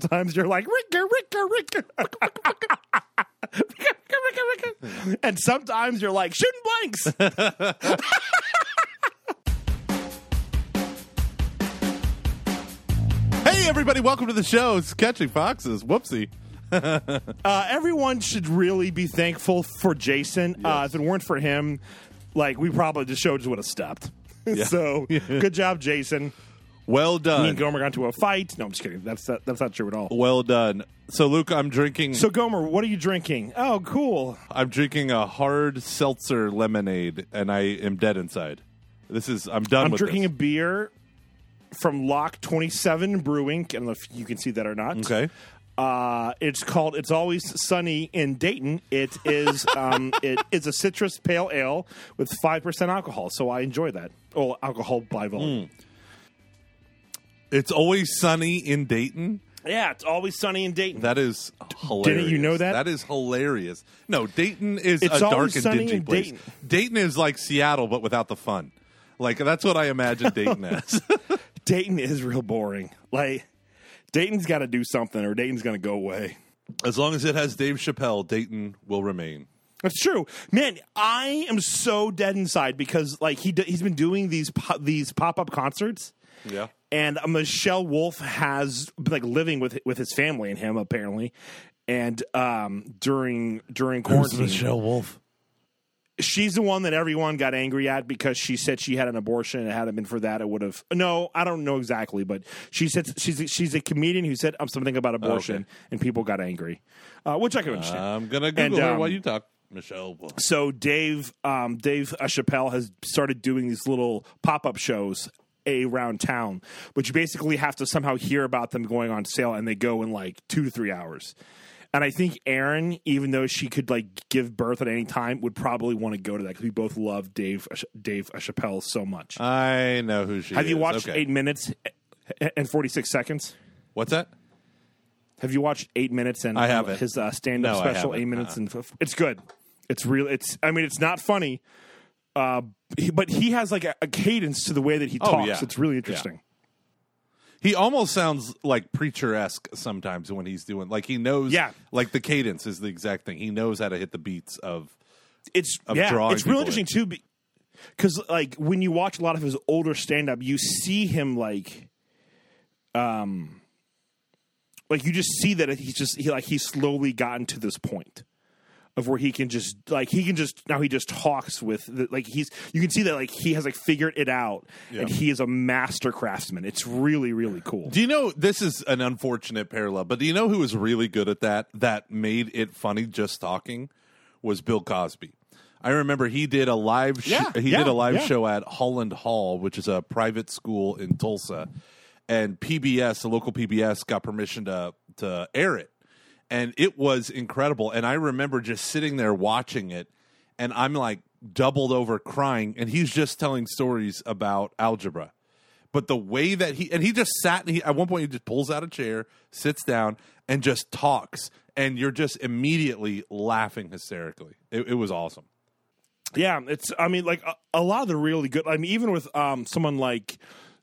Sometimes you're like Ricka, Ricka, Ricka. and sometimes you're like shooting blanks. Hey, everybody, welcome to the show. It's Catching Foxes. Whoopsie. Uh, everyone should really be thankful for Jason. Uh, if it weren't for him, like we probably the show just would have stopped. so good job, Jason. Well Me and done. Gomer got into a fight. No, I'm just kidding. That's not, that's not true at all. Well done. So, Luke, I'm drinking. So Gomer, what are you drinking? Oh, cool. I'm drinking a hard seltzer lemonade, and I am dead inside. This is. I'm done I'm with drinking this. a beer from Lock 27 Brewing. I don't know if you can see that or not. Okay. Uh, it's called "It's Always Sunny in Dayton." It is um, it is a citrus pale ale with five percent alcohol, so I enjoy that. Oh, alcohol by volume. It's always sunny in Dayton. Yeah, it's always sunny in Dayton. That is hilarious. Didn't you know that? That is hilarious. No, Dayton is It's a dark always and sunny dingy in place. Dayton. Dayton is like Seattle, but without the fun. Like that's what I imagine Dayton as. Dayton is real boring. Like Dayton's got to do something, or Dayton's going to go away. as long as it has Dave Chappelle, Dayton will remain. That's true, man. I am so dead inside because like he d- he's been doing these po- these pop up concerts. Yeah. and Michelle Wolf has been like living with with his family and him apparently, and um, during during quarantine, Wolf? she's the one that everyone got angry at because she said she had an abortion and it hadn't been for that it would have no I don't know exactly but she said she's she's a comedian who said um, something about abortion okay. and people got angry, uh, which I can understand. I'm gonna Google And, her um, while you talk, Michelle. Wolf. so Dave um, Dave uh, Chappelle has started doing these little pop up shows around town, but you basically have to somehow hear about them going on sale, and they go in like two to three hours. And I think Aaron, even though she could like give birth at any time, would probably want to go to that because we both love Dave Dave Chappelle so much. I know who she is. have is. you watched Okay. Eight Minutes and Forty Six Seconds? What's that? Have you watched Eight Minutes and I haven't. his uh, stand up No, special? Eight Minutes Uh-uh. and f- it's good. It's real. It's I mean it's not funny, uh, but he has like a, a cadence to the way that he Oh, talks. yeah. It's really interesting. He almost sounds like preacher esque sometimes when he's doing like he knows. Yeah. like the cadence is the exact thing. He knows how to hit the beats of. It's Of yeah. drawing It's real interesting too, because like when you watch a lot of his older stand up, you see him like, um, like you just see that he's just he like he's slowly gotten to this point of where he can just like he can just now he just talks with the, like he's you can see that like he has like figured it out and he is a master craftsman. It's really really cool. Do you know this is an unfortunate parallel? But do you know who was really good at that? That made it funny just talking was Bill Cosby. I remember he did a live. Sh- Yeah, he yeah, did a live yeah. show at Holland Hall, which is a private school in Tulsa, and PBS, the local PBS, got permission to to air it, and it was incredible. And I remember just sitting there watching it, and I'm like doubled over crying, and he's just telling stories about algebra but the way that he and he just sat and he at one point he just pulls out a chair sits down and just talks and you're just immediately laughing hysterically it, it was awesome Yeah, it's. I mean, like a, a lot of the really good. I mean, even with um, someone like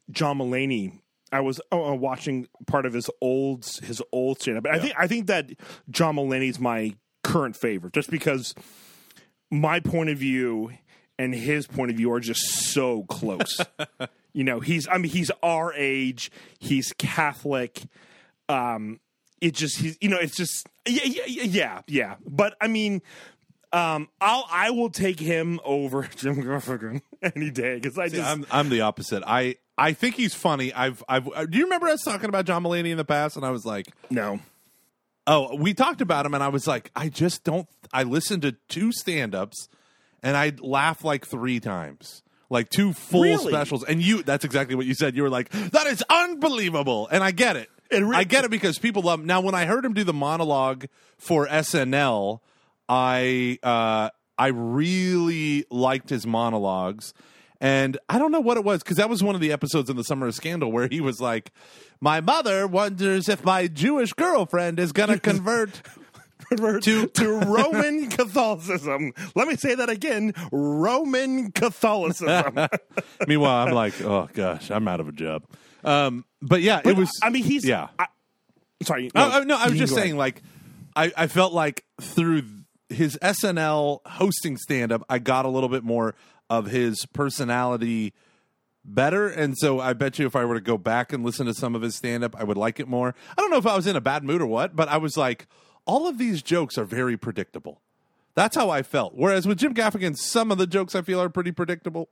John Mulaney, I was uh, watching part of his old his old stand up. But I think I think that John Mulaney's my current favorite, just because my point of view and his point of view are just so close. you know, he's. I mean, he's our age. He's Catholic. Um, it just he's. You know, it's just yeah, yeah, yeah, yeah. yeah. But I mean. Um, I'll I will take him over Jim Gaffigan any day because I just I'm, I'm the opposite i i think he's funny. I've i've uh, do you remember us talking about john Mulaney in the past? And i was like no. Oh we talked about him and i was like i just don't i listened to two stand-ups and i laugh like three times. Like two full Really? specials. And you that's exactly what you said. You were like that is unbelievable. And i get it. It i get it because people love now when i heard him do the monologue for snl i uh i really liked his monologues and I don't know what it was because that was one of the episodes in the Summer of Scandal where he was like, "My mother wonders if my Jewish girlfriend is going to convert to to Roman Catholicism. Let me say that again: Roman Catholicism. Meanwhile, I'm like, oh gosh, I'm out of a job. Um, but yeah, it was. I mean, he's yeah. I, Sorry, Oh, oh, no, I was just go ahead. saying, like, I, I felt like through his SNL hosting stand up, I got a little bit more of his personality better. And so I bet you if I were to go back and listen to some of his stand up, I would like it more. I don't know if I was in a bad mood or what, but I was like, all of these jokes are very predictable. That's how I felt. Whereas with Jim Gaffigan, some of the jokes I feel are pretty predictable.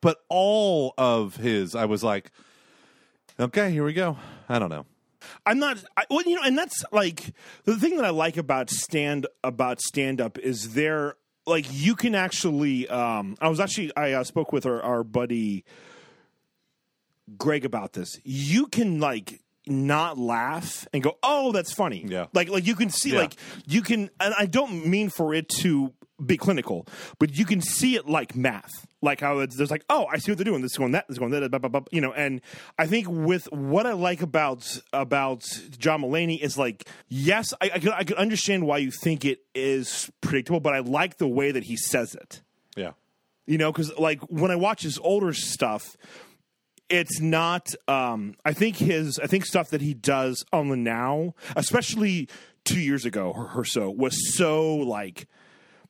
But all of his, I was like, okay, here we go. I don't know. I'm not. I, well, you know, and that's like the thing that I like about stand about stand up is there like you can actually. Um, I was actually I uh, spoke with our, our buddy Greg about this. You can like not laugh and go, "Oh, that's funny." Yeah. Like like you can see Yeah. like you can and I don't mean for it to be clinical, but you can see it like math. Like how it's there's like, "Oh, I see what they're doing. This is going that, this is going that, blah, blah, blah," you know, and I think with what I like about about John Mulaney is like, yes, I, I could I could understand why you think it is predictable, but I like the way that he says it Yeah. you know because like when i watch his older stuff it's not um i think his i think stuff that he does on the now especially two years ago or, or so was so like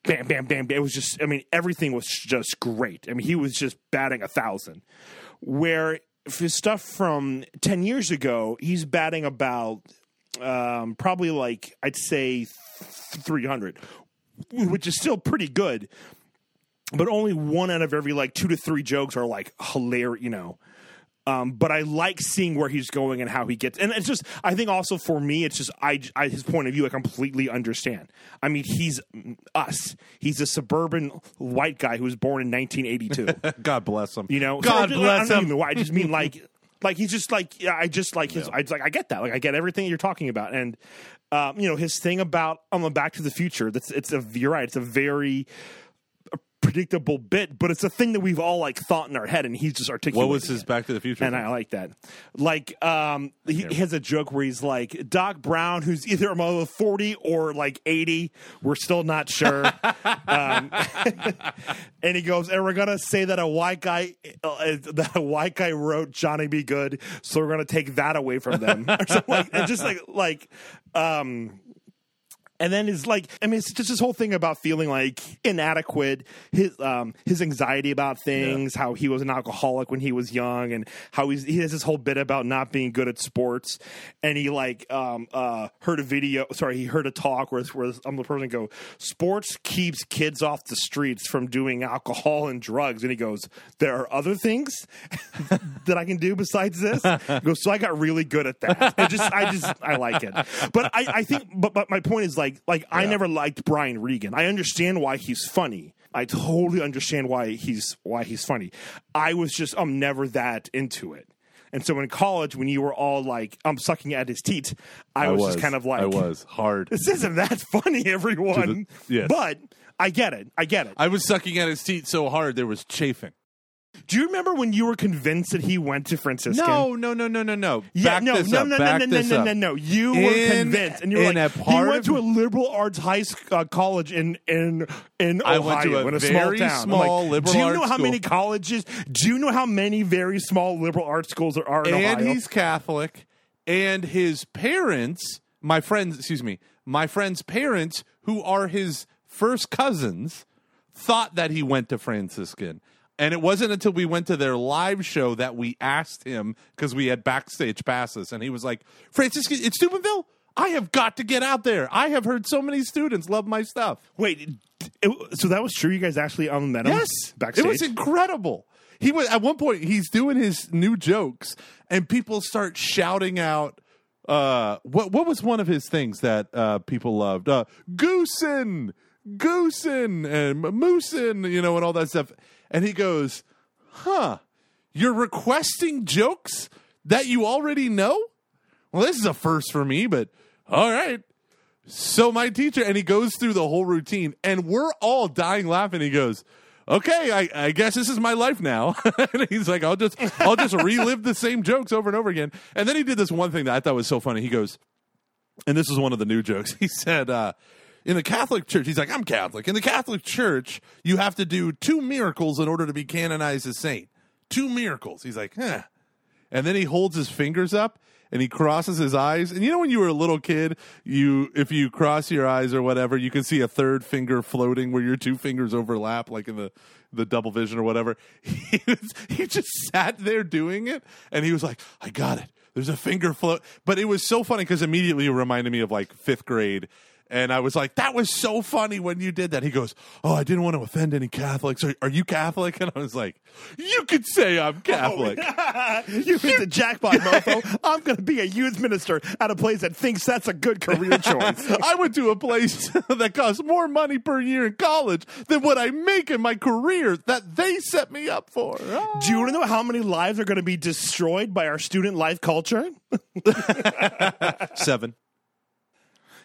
bam bam bam bam. it was just i mean everything was just great i mean he was just batting a thousand where his stuff from 10 years ago he's batting about um probably like i'd say 300 which is still pretty good but only one out of every like two to three jokes are like hilarious, you know. Um, but I like seeing where he's going and how he gets, and it's just I think also for me it's just I, I his point of view I completely understand. I mean he's us. He's a suburban white guy who was born in 1982. God bless him. You know, God So, I- bless I him. why. I just mean like, like he's just like, yeah, I just like his. I just like I get that. Like I get everything you're talking about, and um, you know his thing about on the Back to the Future. That's it's a you're right. It's a very predictable bit, but it's a thing that we've all like thought in our head, and he's just articulating. What was his it. Back to the Future? And thing? I like that. Like, um, he, he has a joke where he's like, Doc Brown, who's either a mother 40 or like 80. We're still not sure. um, and he goes, and we're going to say that a white guy, uh, that a white guy wrote Johnny B. Goode. So we're going to take that away from them. or something like, and just like, like, um, and then is like I mean it's just this whole thing about feeling like inadequate his um his anxiety about things how he was an alcoholic when he was young and how he's he has this whole bit about not being good at sports. And he like um uh heard a video sorry he heard a talk where where i'm the person go sports keeps kids off the streets from doing alcohol and drugs. And he goes there are other things that I can do besides this? He goes so I got really good at that. It just I just I like it. But I I think but but my point is like like like, I never liked Brian Regan. I understand why he's funny. I totally understand why he's why he's funny. I was just I'm never that into it. And so in college, when you were all like, "I'm sucking at his teat," I, was, just kind of like, I was hard. "This isn't that funny, everyone." yes. But I get it. I get it. I was sucking at his teeth so hard there was chafing. Do you remember when you were convinced that he went to Franciscan? No, no, no, no, no, no. Yeah, Back no, this no, up. no, Back no, no, this no, up. no, no. You were In- convinced, and you were in like, a he part went of- to a liberal arts high sc- uh, college in in in I Ohio, went to a in a very small town. I'm small like, liberal Do you arts know how school. many colleges? Do you know how many very small liberal arts schools there are in and Ohio? he's Catholic, and his parents, my friends, excuse me, my friend's parents, who are his first cousins, thought that he went to Franciscan. And it wasn't until we went to their live show that we asked him because we had backstage passes, and he was like, "Franciscan, it's Steubenville. I have got to get out there. I have heard so many students love my stuff." Wait, it, so that was true? You guys actually um, met him? Yes, backstage. It was incredible. He was at one point. He's doing his new jokes, and people start shouting out. Uh, what what was one of his things that uh, people loved? Uh, Goosen, Goosen, and Moosin, you know, and all that stuff. And he goes, "Huh? You're requesting jokes that you already know? Well, this is a first for me, but all right." So my teacher, and he goes through the whole routine, and we're all dying laughing. He goes, "Okay, I, I guess this is my life now." and he's like, "I'll just, I'll just relive the same jokes over and over again." And then he did this one thing that I thought was so funny. He goes, and this is one of the new jokes. He said, uh, "In the Catholic Church, he's like, I'm Catholic. In the Catholic Church, you have to do two miracles in order to be canonized as saint. Two miracles." He's like, "Huh." And then he holds his fingers up, and he crosses his eyes. And you know when you were a little kid, you if you cross your eyes or whatever, you can see a third finger floating where your two fingers overlap, like in the the double vision or whatever. He was, he just sat there doing it, and he was like, "I got it." There's a finger float, but it was so funny because immediately it reminded me of like fifth grade and I was like, that was so funny when you did that. He goes, Oh, I didn't want to offend any Catholics. Are, are you Catholic? And I was like, You could say I'm Catholic. you hit the jackpot, mofo. I'm going to be a youth minister at a place that thinks that's a good career choice. I went to a place that costs more money per year in college than what I make in my career that they set me up for. Ah. Do you want to know how many lives are going to be destroyed by our student life culture? Seven.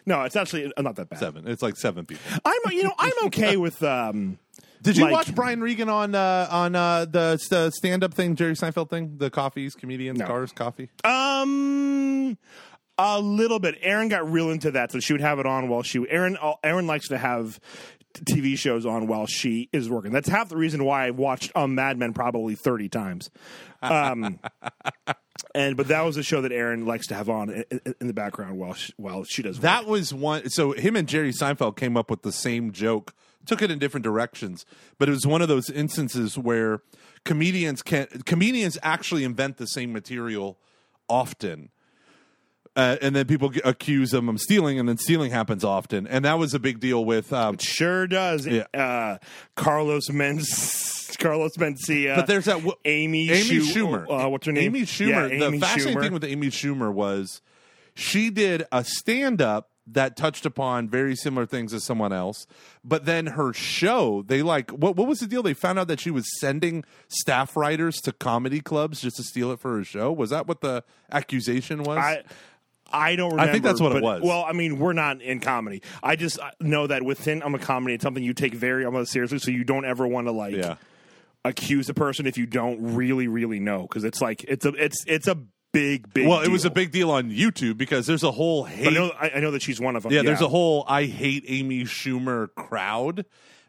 No, it's actually not that bad. Seven. It's like seven people. I'm, you know, I'm okay with. Um, Did you like- watch Brian Regan on uh, on uh, the, the stand up thing, Jerry Seinfeld thing, the coffees, comedians, No. cars, coffee? Um, a little bit. Erin got real into that, so she would have it on while she. Erin, Aaron likes to have TV shows on while she is working. That's half the reason why I've watched um, Mad Men probably thirty times. Um, and but that was a show that Aaron likes to have on in, the background while she, while she does. work. That was one. So him and Jerry Seinfeld came up with the same joke, took it in different directions, but it was one of those instances where comedians can comedians actually invent the same material often. Uh, and then people accuse them of stealing, and then stealing happens often, and that was a big deal with. Um, sure does. Yeah. Uh, Carlos Menz, Carlos Mencia. but there's that w- Amy, Amy Schu- Schumer. Uh, what's her name? Amy Schumer. Yeah, Amy the fascinating Schumer. thing with Amy Schumer was she did a stand up that touched upon very similar things as someone else, but then her show, they like what what was the deal? They found out that she was sending staff writers to comedy clubs just to steal it for her show. Was that what the accusation was? I I don't remember. I think that's what it but- was. Well, I mean, we're not in comedy. I just know that within I'm a comedy, it's something you take very almost seriously, so you don't ever want to like yeah. accuse a person if you don't really, really know, because it's like it's a it's it's a big, big. Well, it was a big deal on YouTube because there's a whole hate. But I know, I, I know that she's one of them. Yeah, there's a whole I hate Amy Schumer crowd.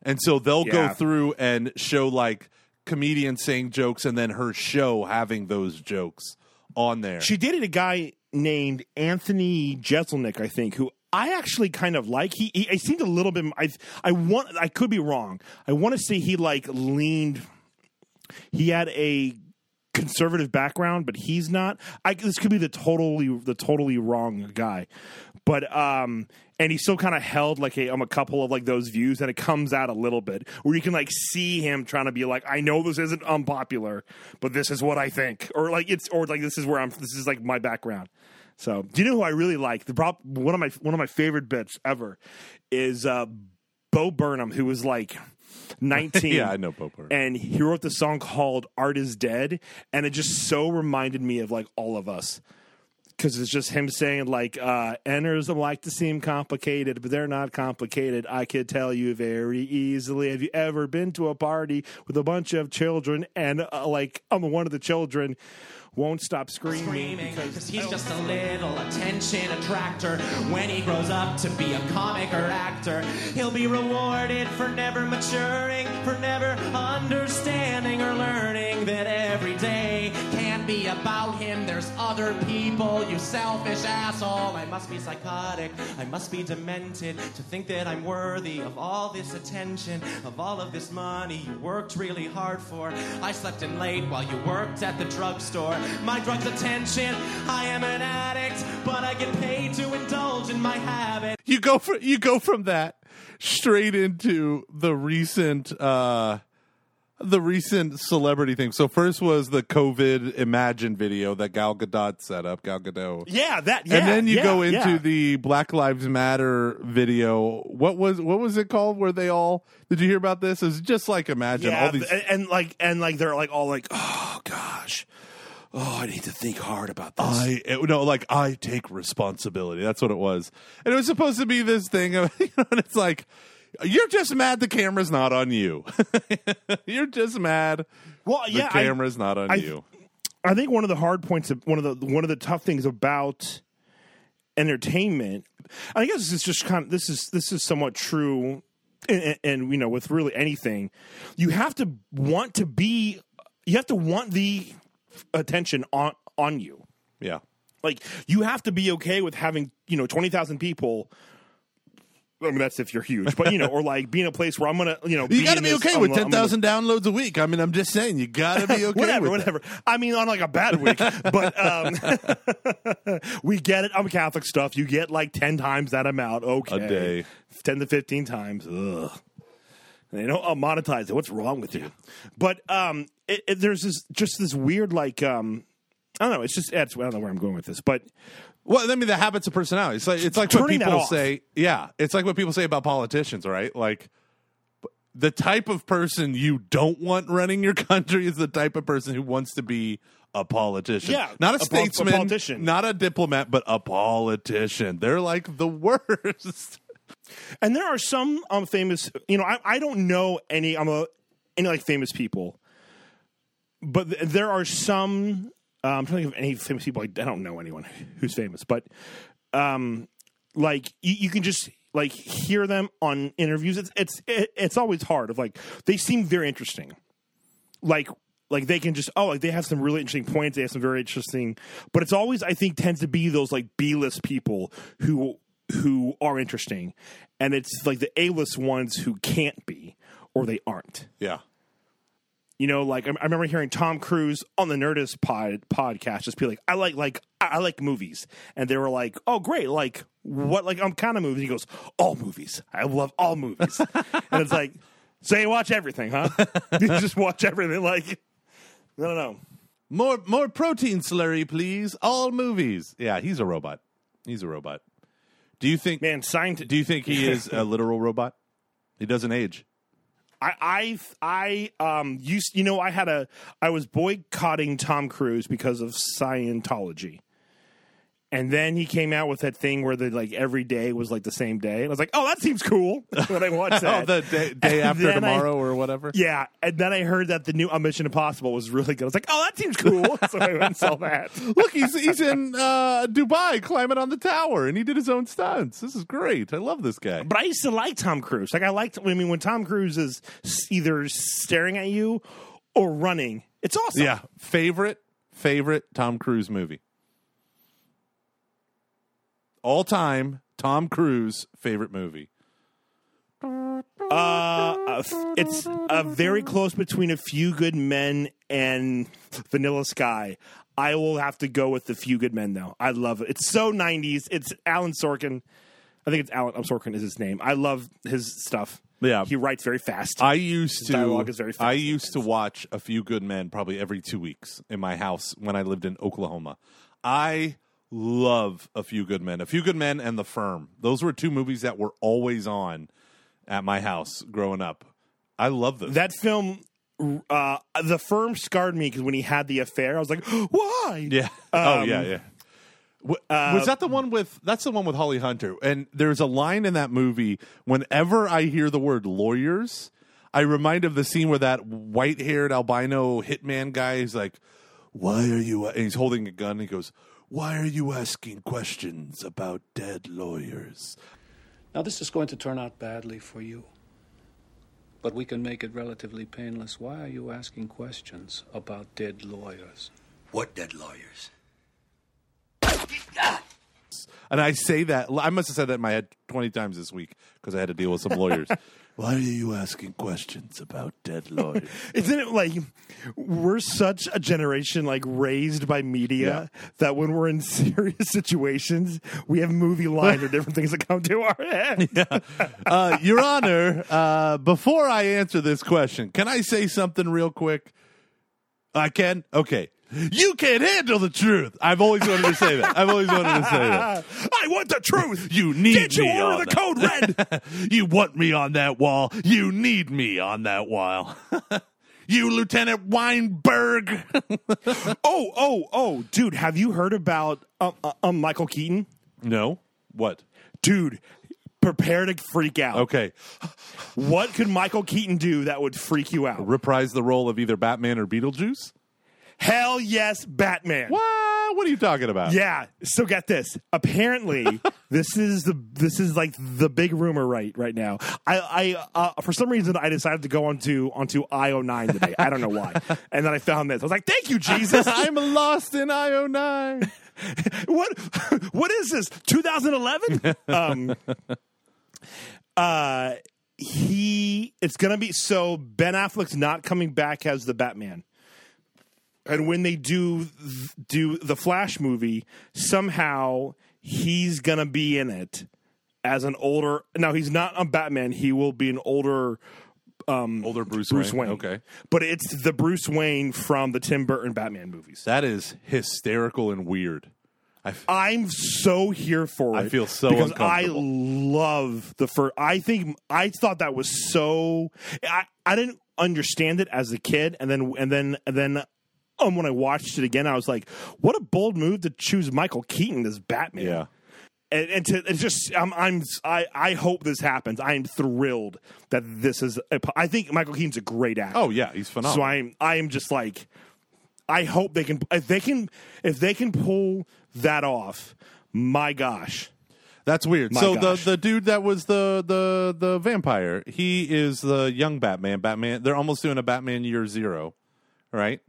And so they'll go through and show like comedians saying jokes and then her show having those jokes on there. She dated a guy named Anthony Jeselnik, I think, who I actually kind of like. He, he, he seemed a little bit. I, I want. I could be wrong. I want to say he like leaned. He had a conservative background, but he's not. I, this could be the totally the totally wrong guy, but um, and he still kind of held like a um a couple of like those views, and it comes out a little bit where you can like see him trying to be like, I know this isn't unpopular, but this is what I think, or like it's or like this is where I'm. This is like my background. So, do you know who I really like? The prop, one of my one of my favorite bits ever is uh, Bo Burnham, who was like nineteen. yeah, I know Poper. And he wrote the song called "Art Is Dead," and it just so reminded me of like all of us because it's just him saying like uh enters like to seem complicated but they're not complicated i could tell you very easily have you ever been to a party with a bunch of children and uh, like i'm one of the children won't stop screaming, screaming because because he's just a little attention attractor. When he grows up to be a comic or actor, he'll be rewarded for never maturing, for never understanding or learning that every day be about him. There's other people, you selfish asshole. I must be psychotic, I must be demented to think that I'm worthy of all this attention, of all of this money you worked really hard for. I slept in late while you worked at the drugstore. My drug's attention. I am an addict, but I get paid to indulge in my habit. you go from you go from that straight into the recent uh the recent celebrity thing. So first was the COVID Imagine video that Gal Gadot set up, Gal Gadot. yeah that yeah and then you yeah, go into yeah. the Black Lives Matter video. What was what was it called? Where they all did you hear about this? It's just like imagine yeah all these. and, and like and like they're like all like oh gosh oh i need to think hard about this I it- no like I take responsibility. That's what it was, and it was supposed to be this thing of you know, and it's like you're just mad the camera's not on you. you're just mad well the yeah I- camera's not on I- you. I think one of the hard points, of, one of the one of the tough things about entertainment, I guess this is just kind of this is this is somewhat true, and, and, and you know with really anything, you have to want to be, you have to want the attention on on you. Yeah, like you have to be okay with having you know twenty thousand people. I mean that's if you're huge, but you know, or like being in a place where I'm gonna you know You got to be this- okay I'm with I'm ten thousand downloads a week. I mean, I'm just saying, you got to be okay. whatever, with that. whatever. I mean, on like a bad week, but um, we get it. I'm Catholic stuff. You get like ten times that amount. Okay, A day. ten to fifteen times. Ugh. They don't uh, monetize it. What's wrong with you? But um, it, it, there's this just this weird like um, I don't know. It's just I don't know where I'm going with this, but Well, I mean, the habits of personality. It's like it's like what Turning that people off. say. Yeah, it's like what people say about politicians, right? Like the type of person you don't want running your country is the type of person who wants to be a politician. Yeah, not a, a pol- a statesman, politician. not a diplomat, but a politician. They're like the worst. And there are some um, famous, you know, I, I don't know any, I'm a, any like famous people, but th- there are some. Uh, I'm trying to think of any famous people. I, I don't know anyone who's famous, but um, like you, you can just like hear them on interviews. It's it's it, it's always hard. Of like they seem very interesting, like like they can just oh like they have some really interesting points. They have some very interesting, but it's always I think tends to be those like B list people who who are interesting, and it's like the A list ones who can't be or they aren't. Yeah. You know, like I I remember hearing Tom Cruise on the Nerdist pod podcast just be like, "I like like I I like movies," and they were like, "Oh, great! Like what? Like um, kind of movies?" He goes, "All movies. I love all movies." and it's like, so you watch everything, huh? you just watch everything. Like, I don't know. More more protein slurry, please. All movies. Yeah, he's a robot. He's a robot. Do you think Man, science. do you think he is a literal robot? He doesn't age. I I I um used you know I had a I was boycotting Tom Cruise because of Scientology. And then he came out with that thing where the like every day was like the same day. And I was like, "Oh, that seems cool." when I watched that. Oh, the day, day after then I- tomorrow or whatever. yeah, and then I heard that the new Mission Impossible was really good. I was like, "Oh, that seems cool." so I went and saw that. Look, he's he's in uh, Dubai climbing on the tower, and he did his own stunts. This is great. I love this guy. But I used to like Tom Cruise. Like I liked. I mean, when Tom Cruise is either staring at you or running, it's awesome. Yeah, favorite favorite Tom Cruise movie. All time Tom Cruise favorite movie. Uh, it's uh, very close between a few good men and Vanilla Sky. I will have to go with the few good men though. I love it. It's so '90s. It's Alan Sorkin. I think it's Alan um, Sorkin is his name. I love his stuff. Yeah. he writes very fast. I used to dialogue is very I used to watch A Few Good Men probably every 2 weeks in my house when I lived in Oklahoma. I love A Few Good Men. A Few Good Men and The Firm. Those were two movies that were always on at my house growing up. I love them. that film, uh, the firm scarred me because when he had the affair, I was like, why? Yeah. oh Um, yeah, yeah. W- was that the one with? That's the one with Holly Hunter. And there's a line in that movie. Whenever I hear the word lawyers, I remind of the scene where that white-haired albino hitman guy is like, "Why are you?" And he's holding a gun. And he goes, "Why are you asking questions about dead lawyers?" Now, this is going to turn out badly for you. But we can make it relatively painless. Why are you asking questions about dead lawyers? What dead lawyers? And I say that I must have said that in my head twenty times this week because I had to deal with some lawyers. Why are you asking questions about dead lawyers? Isn't it like we're such a generation like raised by media that when we're in serious situations, we have movie lines or different things that come to our head. uh, Your Honor, uh, before I answer this question, can I say something real quick? I can? Okay. You can't handle the truth. I've always wanted to say that. I've always wanted to say that. I want the truth. You need Did you me order on the that. code red? you want me on that wall. You need me on that wall. you, Lieutenant Weinberg. oh, oh, oh, dude, have you heard about um, uh, um Michael Keaton? no. What? Dude, prepare to freak out. Okay. What could Michael Keaton do that would freak you out? Reprise the role of either Batman or Beetlejuice? Hell yes, Batman. What? What are you talking about? Yeah. So get this. Apparently, this is the this is like the big rumor right right now. I I uh, for some reason I decided to go onto onto IO9 today. I don't know why. And then I found this. I was like, "Thank you, Jesus." I'm lost in IO nine. what what is this? 2011? um uh he it's going to be so Ben Affleck's not coming back as the Batman. And when they do do the Flash movie, somehow he's going to be in it as an older Now he's not a Batman, he will be an older um, Older Bruce, Bruce Wayne. Wayne. Okay. But it's the Bruce Wayne from the Tim Burton Batman movies. That is hysterical and weird. I f- I'm so here for it. I feel so because I love the first. I think I thought that was so. I I didn't understand it as a kid, and then and then and then. Um, when I watched it again, I was like, "What a bold move to choose Michael Keaton as Batman!" yeah. and, and to it's just I'm, I'm I I hope this happens. I am thrilled that this is. A, I think Michael Keaton's a great actor. Oh yeah, he's phenomenal. So I'm I am just like I hope they can if they can if they can pull that off. My gosh. That's weird. My so gosh. the the dude that was the the the vampire, he is the young Batman. Batman. They're almost doing a Batman Year Zero, right?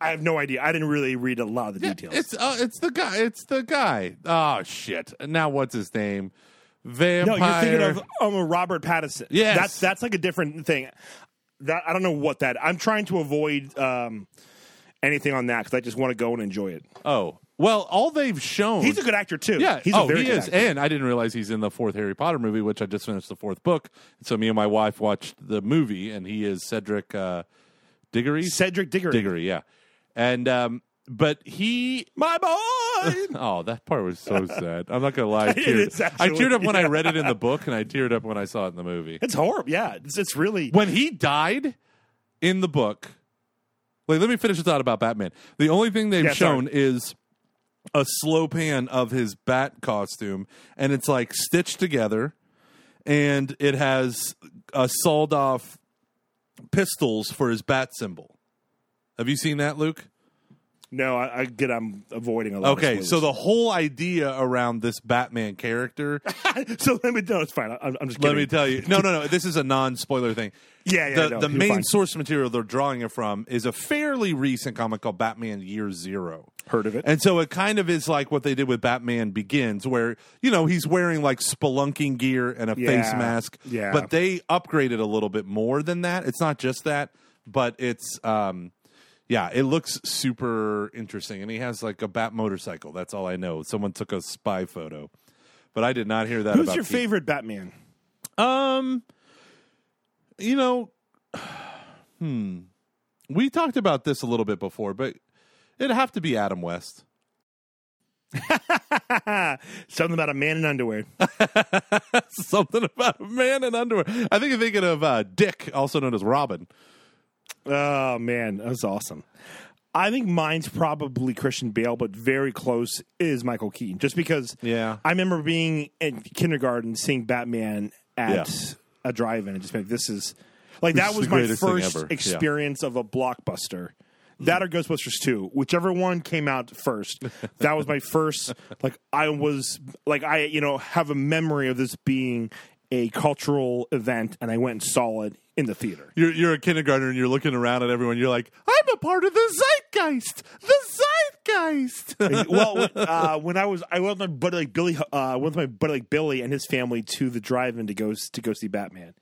I have no idea. I didn't really read a lot of the details. It's uh, it's the guy. It's the guy. Oh shit! Now what's his name? no, Vampire. you're thinking of um, Robert Pattinson. Yeah, that's that's like a different thing. That I don't know what that. I'm trying to avoid um, anything on that because I just want to go and enjoy it. Oh well, all they've shown. He's a good actor too. Yeah, he's oh, a very he is, actor. and I didn't realize he's in the fourth Harry Potter movie, which I just finished the fourth book. So me and my wife watched the movie, and he is Cedric uh, Diggory. Cedric Diggory. Diggory, yeah, and um, but he my boy. Oh, that part was so sad. I'm not gonna lie. I teared, is I teared up when I read it in the book, and I teared up when I saw it in the movie. it's horrible. Yeah, it's, it's really. When he died in the book, like let me finish the thought about Batman. The only thing they've Yeah, sorry. shown is a slow pan of his bat costume, and it's like stitched together, and it has a sawed off pistols for his bat symbol. Have you seen that, Luke? No, I, I get. I'm avoiding a lot. Okay, of so the whole idea around this Batman character so let me. No, it's fine. I'm, I'm just. Let me tell you. No, no, no. This is a non-spoiler thing. Yeah, yeah, The, no, the main fine. source material they're drawing it from is a fairly recent comic called Batman Year Zero. Heard of it? And so it kind of is like what they did with Batman Begins, where you know he's wearing like spelunking gear and a face mask. yeah. But they upgraded a little bit more than that. It's not just that, but it's um, yeah, it looks super interesting. And he has like a bat motorcycle. That's all I know. Someone took a spy photo, but I did not hear that. Who's about your favorite Batman? Um, you know, hmm. We talked about this a little bit before, but it'd have to be Adam West. Something about a man in underwear. Something about a man in underwear. I think you're thinking of uh, Dick, also known as Robin. Oh man, that's awesome. I think mine's probably Christian Bale, but very close is Michael Keaton. Just because, Yeah. I remember being in kindergarten seeing Batman at Yeah. a drive-in and just being like, this is like This that is was the my greatest thing first. Yeah. experience of a blockbuster. That or Ghostbusters 2, whichever one came out first. That was my first like I was like I you know have a memory of this being a cultural event and I went and saw it in the theater. You're, you're a kindergartner and you're looking around at everyone. You're like, I'm a part of the zeitgeist. The zeitgeist. well, uh, when I was, I went with my buddy like Billy, uh, went with my buddy like Billy and his family to the drive-in to go to go see Batman.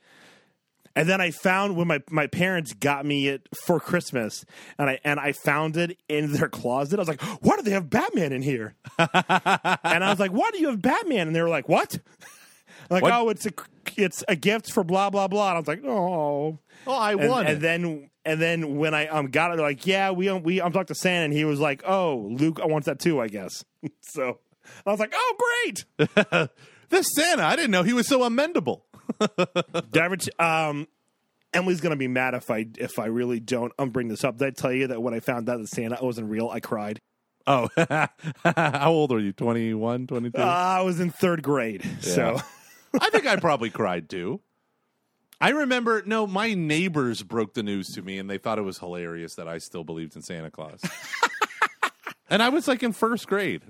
And then I found when my, my parents got me it for Christmas, and I and I found it in their closet. I was like, "Why do they have Batman in here?" and I was like, "Why do you have Batman?" And they were like, "What?" Like, What? "Oh, it's a it's a gift for blah blah blah." And I was like, "Oh." oh, I and, won. and then and then when I um got it, they're like, yeah, we um, we I'm talking to Santa, and he was like, oh, Luke, I want that too, I guess. so I was like, oh, great. this Santa, I didn't know he was so amendable. David, um, Emily's gonna be mad if I if I really don't um bring this up. Did I tell you that when I found out that Santa wasn't real, I cried. Oh, how old are you? 21, 22? Uh, I was in third grade, so I think I probably cried too. I remember, no, my neighbors broke the news to me and they thought it was hilarious that I still believed in Santa Claus. and I was like in first grade.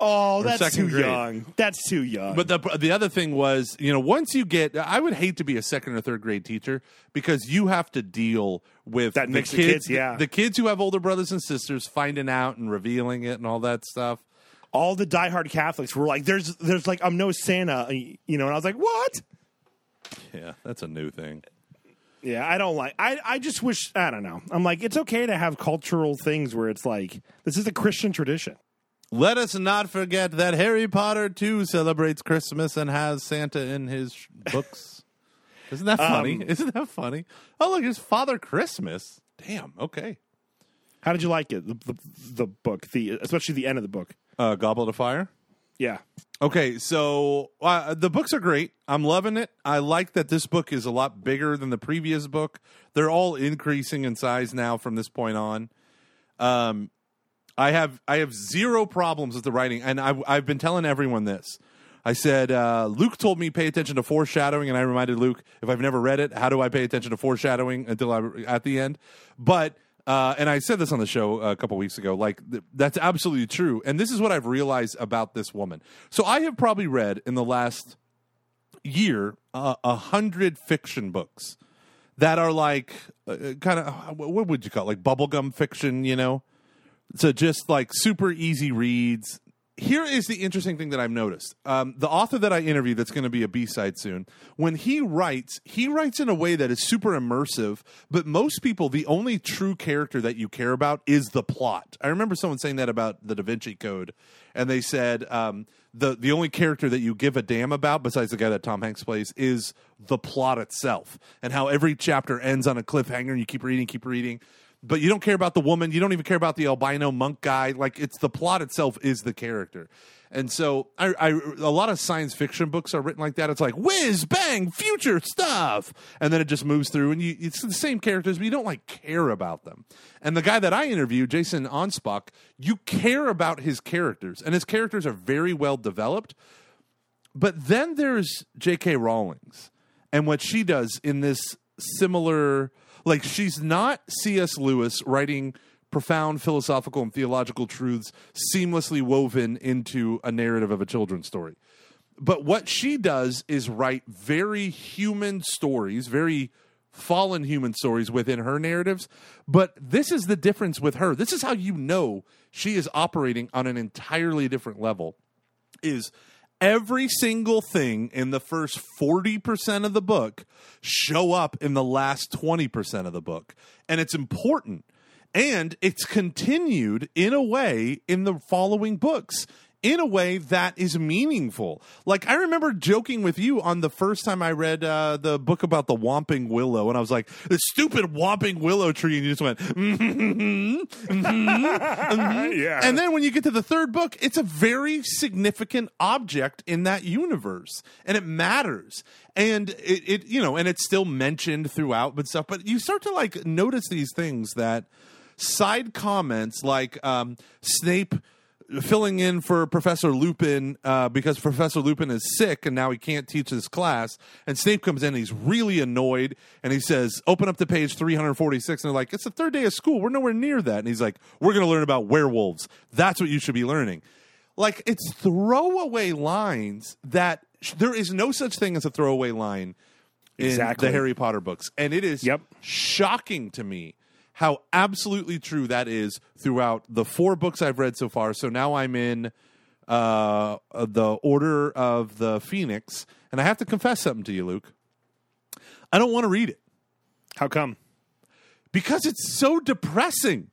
Oh, that's too grade. young. That's too young. But the the other thing was, you know, once you get, I would hate to be a second or third grade teacher because you have to deal with That the kids, kids, yeah. the kids who have older brothers and sisters finding out and revealing it and all that stuff. All the diehard Catholics were like, "There's, there's like, I'm no Santa," you know. And I was like, "What?" Yeah, that's a new thing. Yeah, I don't like. I, I just wish. I don't know. I'm like, it's okay to have cultural things where it's like, this is a Christian tradition. Let us not forget that Harry Potter too celebrates Christmas and has Santa in his books. Isn't that funny? Um, Isn't that funny? Oh, look, it's Father Christmas. Damn. Okay. How did you like it? The, the, the book, the especially the end of the book. Uh, Goblet of Fire. Yeah, Okay, so uh, the books are great. I'm loving it. I like that this book is a lot bigger than the previous book. They're all increasing in size now from this point on. Um, I have I have zero problems with the writing, and I've I've been telling everyone this. I said uh, Luke told me pay attention to foreshadowing, and I reminded Luke if I've never read it, how do I pay attention to foreshadowing until I at the end? But uh, and I said this on the show a couple weeks ago. Like th- that's absolutely true, and this is what I've realized about this woman. So I have probably read in the last year uh, a hundred fiction books that are like uh, kind of what would you call it? like bubblegum fiction, you know? So just like super easy reads. Here is the interesting thing that I've noticed. Um, the author that I interviewed, that's going to be a B side soon, when he writes, he writes in a way that is super immersive. But most people, the only true character that you care about is the plot. I remember someone saying that about the Da Vinci Code, and they said um, the the only character that you give a damn about, besides the guy that Tom Hanks plays, is the plot itself, and how every chapter ends on a cliffhanger, and you keep reading, keep reading but you don't care about the woman. You don't even care about the albino monk guy. Like it's the plot itself is the character. And so I, I a lot of science fiction books are written like that. It's like whiz bang future stuff, and then it just moves through, and you, it's the same characters, but you don't like care about them. And the guy that I interviewed, Jason Anspach, you care about his characters, and his characters are very well developed. But then there's J.K. Rowling's, and what she does in this similar, like she's not C.S. Lewis writing profound philosophical and theological truths seamlessly woven into a narrative of a children's story. But what she does is write very human stories, very fallen human stories within her narratives. But this is the difference with her. This is how you know she is operating on an entirely different level. Is every single thing in the first 40% of the book show up in the last 20% of the book. And it's important. And it's continued in a way in the following books in a way that is meaningful. Like I remember joking with you on the first time I read uh, the book about the Whomping Willow, and I was like, "The stupid Whomping Willow tree," and you just went, mm-hmm, mm-hmm. yeah. And then when you get to the third book, it's a very significant object in that universe, and it matters. And it, it you know, and it's still mentioned throughout, but stuff. But you start to like notice these things that side comments like um, Snape filling in for Professor Lupin uh, because Professor Lupin is sick and now he can't teach his class. And Snape comes in he's really annoyed and he says, Open up to page 346. And they're like, It's the third day of school. We're nowhere near that. And he's like, We're going to learn about werewolves. That's what you should be learning. Like, it's throwaway lines that sh- there is no such thing as a throwaway line in Exactly. the Harry Potter books. And it is Yep. shocking to me how absolutely true that is throughout the four books I've read so far. So now I'm in uh, the Order of the Phoenix, and I have to confess something to you, Luke. I don't want to read it How come? because it's so depressing.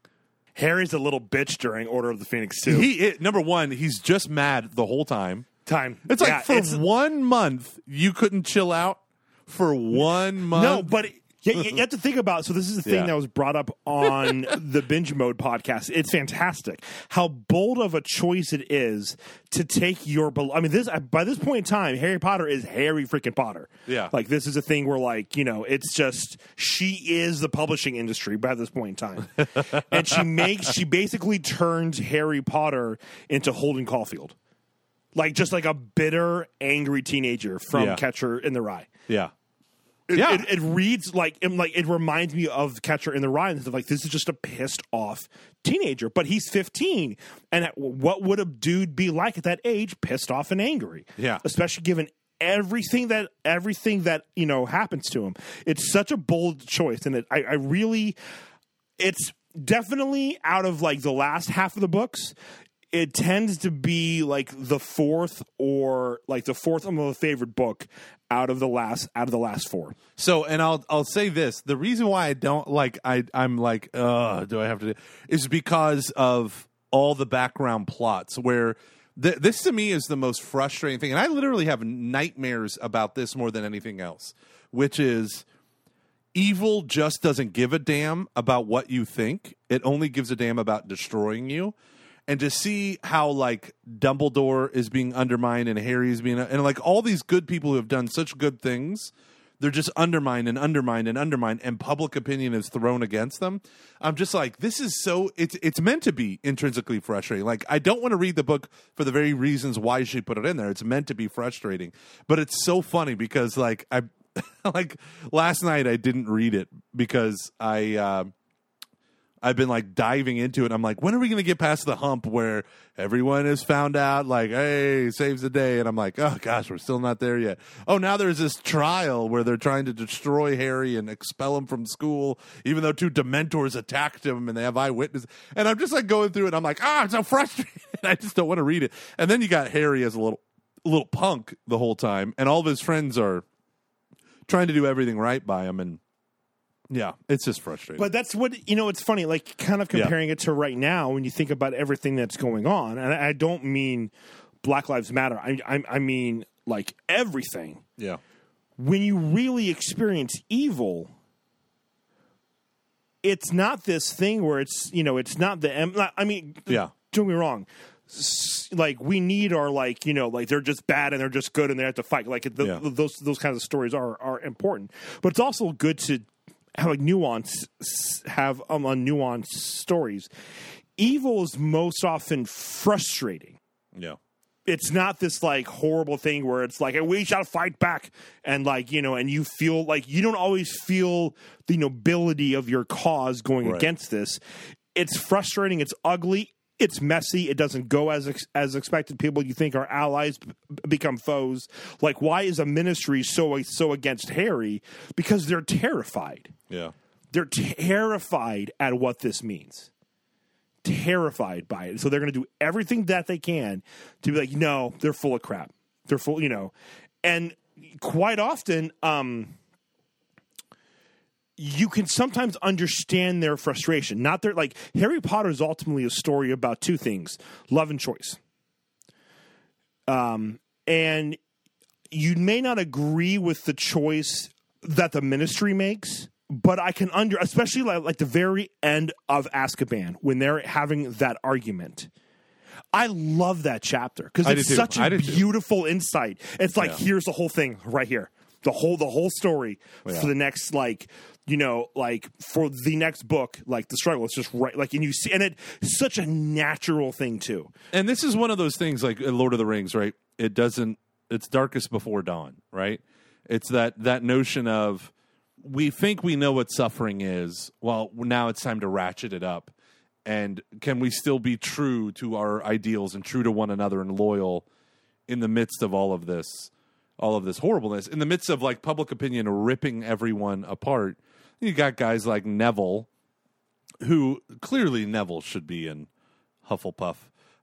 Harry's a little bitch during Order of the Phoenix too. He it, number one, he's just mad the whole time. Time. It's like Yeah, for it's- one month you couldn't chill out. For one month, No, but yeah, you have to think about. So this is the thing Yeah. that was brought up on the Binge Mode podcast. It's fantastic how bold of a choice it is to take your. I mean, this by this point in time, Harry Potter is Harry freaking Potter. Yeah. like this is a thing where like you know, it's just she is the publishing industry by this point in time, and she makes she basically turns Harry Potter into Holden Caulfield. Like just like a bitter, angry teenager from Yeah. Catcher in the Rye. yeah, It, Yeah. it, it reads like it, like it reminds me of Catcher in the Rye. Like this is just a pissed off teenager, but he's 15, and at, what would a dude be like at that age? Pissed off and angry. Yeah. especially given everything that everything that you know happens to him. It's such a bold choice, and it, I, I really, it's definitely out of like the last half of the books. It tends to be like the fourth or like the fourth of my favorite book out of the last out of the last four. So, and I'll I'll say this: the reason why I don't like I I'm like, uh, do I have to? Is because of all the background plots where. Th- this to me is the most frustrating thing, and I literally have nightmares about this more than anything else. Which is, evil just doesn't give a damn about what you think; it only gives a damn about destroying you. And to see how like Dumbledore is being undermined and Harry is being and like all these good people who have done such good things, they're just undermined and undermined and undermined, and public opinion is thrown against them. I'm just like, this is so. It's it's meant to be intrinsically frustrating. Like I don't want to read the book for the very reasons why she put it in there. It's meant to be frustrating, but it's so funny because like I like last night I didn't read it because I. Uh, I've been like diving into it. I'm like, when are we going to get past the hump where everyone is found out, like, hey, saves the day? And I'm like, oh gosh, we're still not there yet. Oh, now there's this trial where they're trying to destroy Harry and expel him from school, even though two Dementors attacked him and they have eyewitnesses. And I'm just like going through it. I'm like, ah, I'm so frustrated. I just don't want to read it. And then you got Harry as a little, little punk the whole time, and all of his friends are trying to do everything right by him, and yeah, it's just frustrating. But that's what you know. It's funny, like kind of Yeah. comparing it to right now when you think about everything that's going on, and I don't mean Black Lives Matter. I I, I mean like everything. yeah. When you really experience evil, it's not this thing where it's you know it's not the I mean Yeah. Don't get me wrong. Like we need our like you know like they're just bad and they're just good and they have to fight like the, Yeah. those those kinds of stories are are important but it's also good to have like nuance have um, nuanced stories. Evil is most often frustrating. Yeah. it's not this like horrible thing where it's like we shall fight back. And like you know and you feel like you don't always feel the nobility of your cause going Right. against this. It's frustrating. It's ugly it's messy. It doesn't go as ex- as expected. People you think are allies b- become foes. Like why is a ministry so so against harry? Because they're terrified. Yeah. they're terrified at what this means. Terrified by it. So they're going to do everything that they can to be like no they're full of crap. They're full you know. And quite often um you can sometimes understand their frustration not their like harry potter is ultimately a story about two things love and choice um and you may not agree with the choice that the ministry makes, but I can under, especially like, like the very end of Azkaban when they're having that argument. I love that chapter because it's such a do too. beautiful insight. It's like Yeah. here's the whole thing right here, the whole the whole story Yeah. for the next like you know like for the next book like the struggle. It's just right like and you see and it's such a natural thing too. And this is one of those things like Lord of the Rings, right? It doesn't it's darkest before dawn, right? It's that that notion of we think we know what suffering is. Well, now it's time to ratchet it up. And can we still be true to our ideals and true to one another and loyal in the midst of all of this all of this horribleness. In the midst of like public opinion ripping everyone apart you got guys like neville who clearly neville should be in hufflepuff.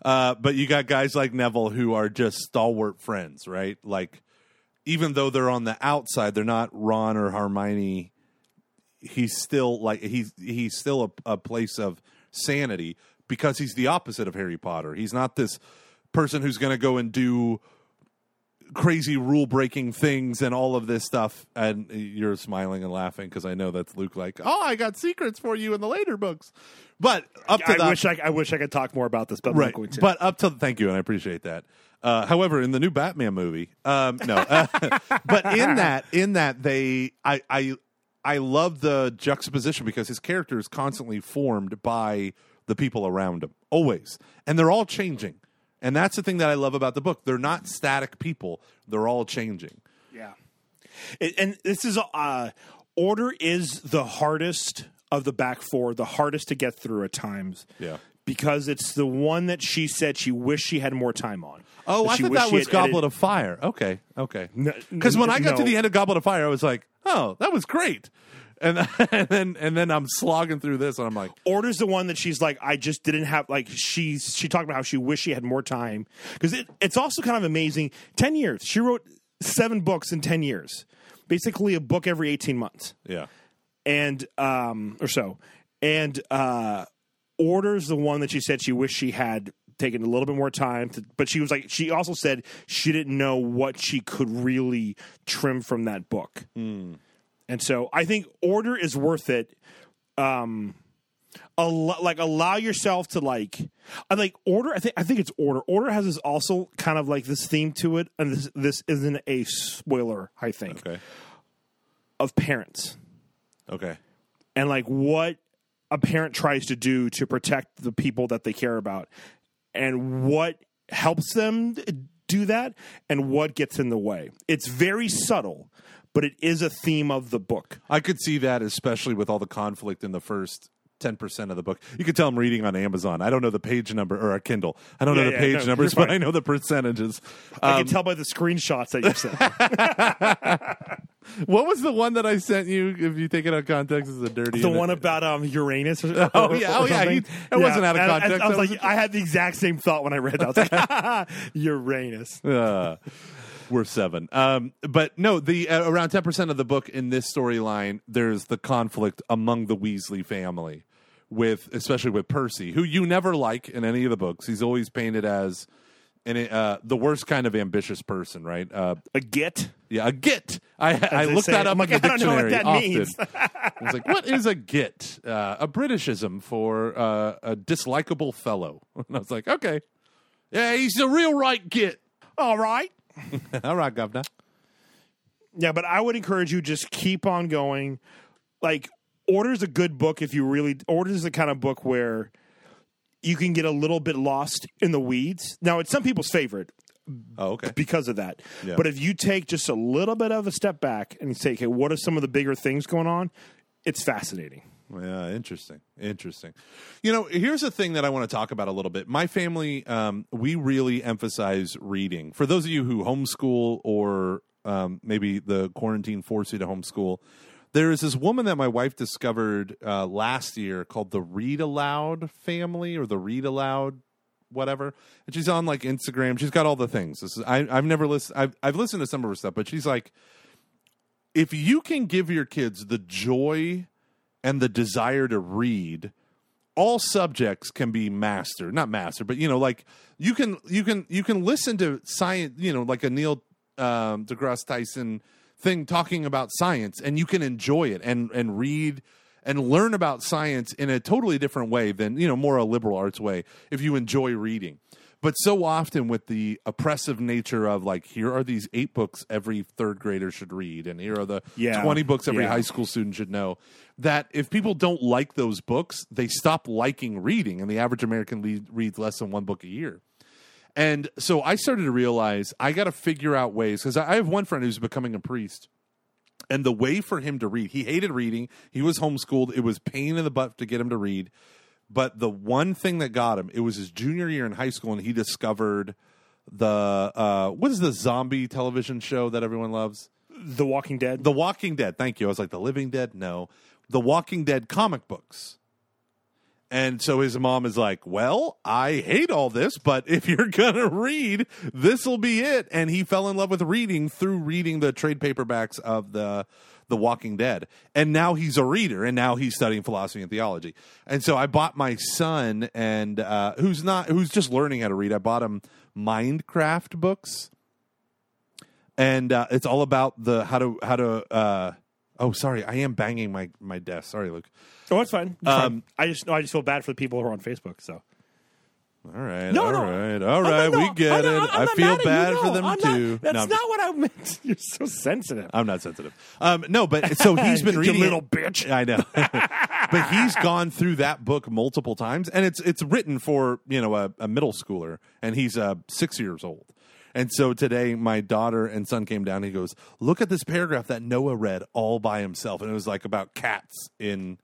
Uh, but you got guys like neville who are just stalwart friends right? Like even though they're on the outside they're not ron or hermione. He's still like he's he's still a, a place of sanity because he's the opposite of Harry Potter. He's not this person who's going to go and do crazy rule breaking things and all of this stuff. And you're smiling and laughing because I know that's Luke. Like, oh, I got secrets for you in the later books. But up to I the, wish I, I wish I could talk more about this, but I'm right. not going to. But up to thank you, and I appreciate that. Uh, however, in the new Batman movie, um, no, uh, but in that, in that they, I, I, I love the juxtaposition because his character is constantly formed by the people around him, always, and they're all changing, and that's the thing that I love about the book. They're not static people; they're all changing. Yeah. It- and this is uh order is the hardest of the back four, the hardest to get through at times. Yeah. Because it's the one that she said she wished she had more time on. Oh, I thought that was Goblet edited- of Fire. Okay, okay. No, Because when I got to the end of Goblet of Fire, I was like, oh, that was great. And, and then and then I'm slogging through this, and I'm like, Order's the one that she's like, I just didn't have like she's she talked about how she wished she had more time. Because it, it's also kind of amazing. Ten years, she wrote seven books in ten years, basically a book every eighteen months, yeah, and um or so, and uh, Order's the one that she said she wished she had taken a little bit more time to, but she was like she also said she didn't know what she could really trim from that book and so i think order is worth it. Um al- like allow yourself to like i like order i think i think it's order. Order has this also kind of like this theme to it and this this isn't a spoiler i think okay, of parents. Okay, and like what a parent tries to do to protect the people that they care about and what helps them do that and what gets in the way. It's very subtle, but it is a theme of the book. I could see that, especially with all the conflict in the first. 10% of the book. You could tell I'm reading on Amazon. I don't know the page number or a Kindle. I don't know the yeah, page no, numbers, but. I know the percentages. I Um, can tell by the screenshots that you sent. what was the one that I sent you? If you take it out of context, is a dirty. the one about um, Uranus. Or, Oh, or- yeah, or oh, yeah, he- it wasn't out of and I- context. I, was was like, I had the exact same thought when I read that. I was like, Uranus. Uh, we're seven. Um, but no, the uh, around ten percent of the book in this storyline, there's the conflict among the Weasley family, with especially with Percy, who you never like in any of the books. He's always painted as an, uh, the worst kind of ambitious person, right? Uh, A git. yeah, a git. I, I looked that up like, in the I don't know what dictionary that often. means. I was like, what is a git? Uh, a Britishism for uh, a dislikable fellow. And I was like, okay, yeah, he's a real right git. All right. All right, governor. Yeah, but I would encourage you just keep on going. Like Order's a good book if you really Order's the kind of book where you can get a little bit lost in the weeds. Now, it's some people's favorite Oh, okay. because of that. Yeah. But if you take just a little bit of a step back and you say, okay, what are some of the bigger things going on? It's fascinating. Yeah, interesting. Interesting. You know, here's a thing that I want to talk about a little bit. My family, um, we really emphasize reading. For those of you who homeschool or um, maybe the quarantine forced you to homeschool, there is this woman that my wife discovered uh, last year called the Read Aloud family or the Read Aloud whatever. And she's on like Instagram. She's got all the things. This is I, I've never listened. I've, I've listened to some of her stuff, but she's like, if you can give your kids the joy and the desire to read all subjects can be mastered not mastered but you know like you can you can you can listen to science you know like a neil um, degrasse tyson thing talking about science and you can enjoy it and and read and learn about science in a totally different way than you know more a liberal arts way if you enjoy reading but so often with the oppressive nature of like here are these eight books every third grader should read and here are the Yeah. 20 books every Yeah. high school student should know that if people don't like those books they stop liking reading and the average american le- reads less than one book a year and so i started to realize i got to figure out ways because i I have one friend who's becoming a priest and the way for him to read he hated reading he was homeschooled it was pain in the butt to get him to read but the one thing that got him it was his junior year in high school and he discovered the uh what is the zombie television show that everyone loves The Walking Dead. the Walking Dead. Thank you. I was like, The Living Dead? No. The Walking Dead comic books. And so his mom is like, Well, I hate all this, but if you're going to read, this will be it. And he fell in love with reading through reading the trade paperbacks of the. The Walking Dead, and now he's a reader, and now he's studying philosophy and theology. And so I bought my son, and uh, who's not, who's just learning how to read. I bought him Minecraft books, and uh, it's all about the how to how to uh oh sorry i am banging my my desk sorry luke oh, it's fine. Um, fine. I just no, I just feel bad for the people who are on Facebook. So all right No, all no. right all I'm right we no, get I'm not- it I'm i not feel at you, bad for them I'm too Not, that's No, not what I meant. You're so sensitive. I'm not sensitive. Um, no, but so he's been reading. it- little bitch. I know, but he's gone through that book multiple times, and it's it's written for you know a, a middle schooler, and he's uh, six years old, And so today, my daughter and son came down. And he goes, "Look at this paragraph that Noah read all by himself," and it was like about cats in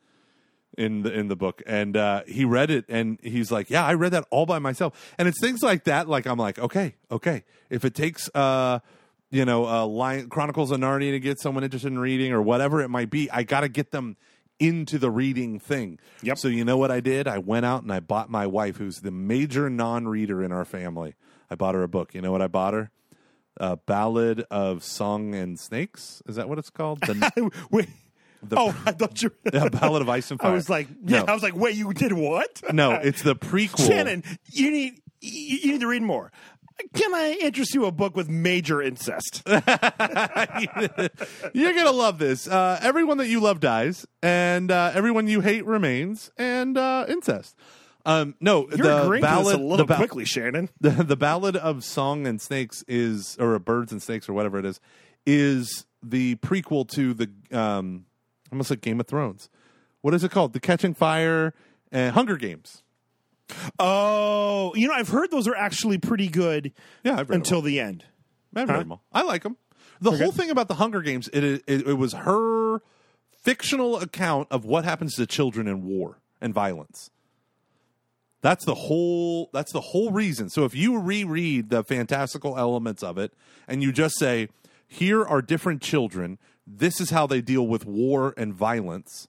in the in the book. And uh, he read it, and he's like, "Yeah, I read that all by myself." And it's things like that. Like I'm like, okay, okay. If it takes, uh, you know, uh, Lion, Chronicles of Narnia to get someone interested in reading or whatever it might be, I got to get them into the reading thing. Yep. So you know what I did? I went out and I bought my wife, who's the major non-reader in our family. I bought her a book. You know what I bought her? A Ballad of Song and Snakes. Is that what it's called? The, Wait. Oh, I thought you. the Ballad of Ice and Fire. I was like, yeah. No. I was like, wait, you did what? no, it's the prequel. Shannon, you need you need to read more. Can I interest you a book with major incest? You're gonna love this. Uh, everyone that you love dies, and uh, everyone you hate remains, and uh, incest. Um, no, You're the ballad, a the little ba- quickly, Shannon. the, the ballad of song and snakes is or birds and snakes or whatever it is is the prequel to the um almost like game of thrones what is it called the catching fire and hunger games Oh, you know, I've heard those are actually pretty good yeah i've read until them the end. all. I've read Huh? them all. i like them the whole thing about the hunger games it, it it was her fictional account of what happens to children in war and violence That's the whole that's the whole reason. So if you reread the fantastical elements of it and you just say, here are different children, this is how they deal with war and violence,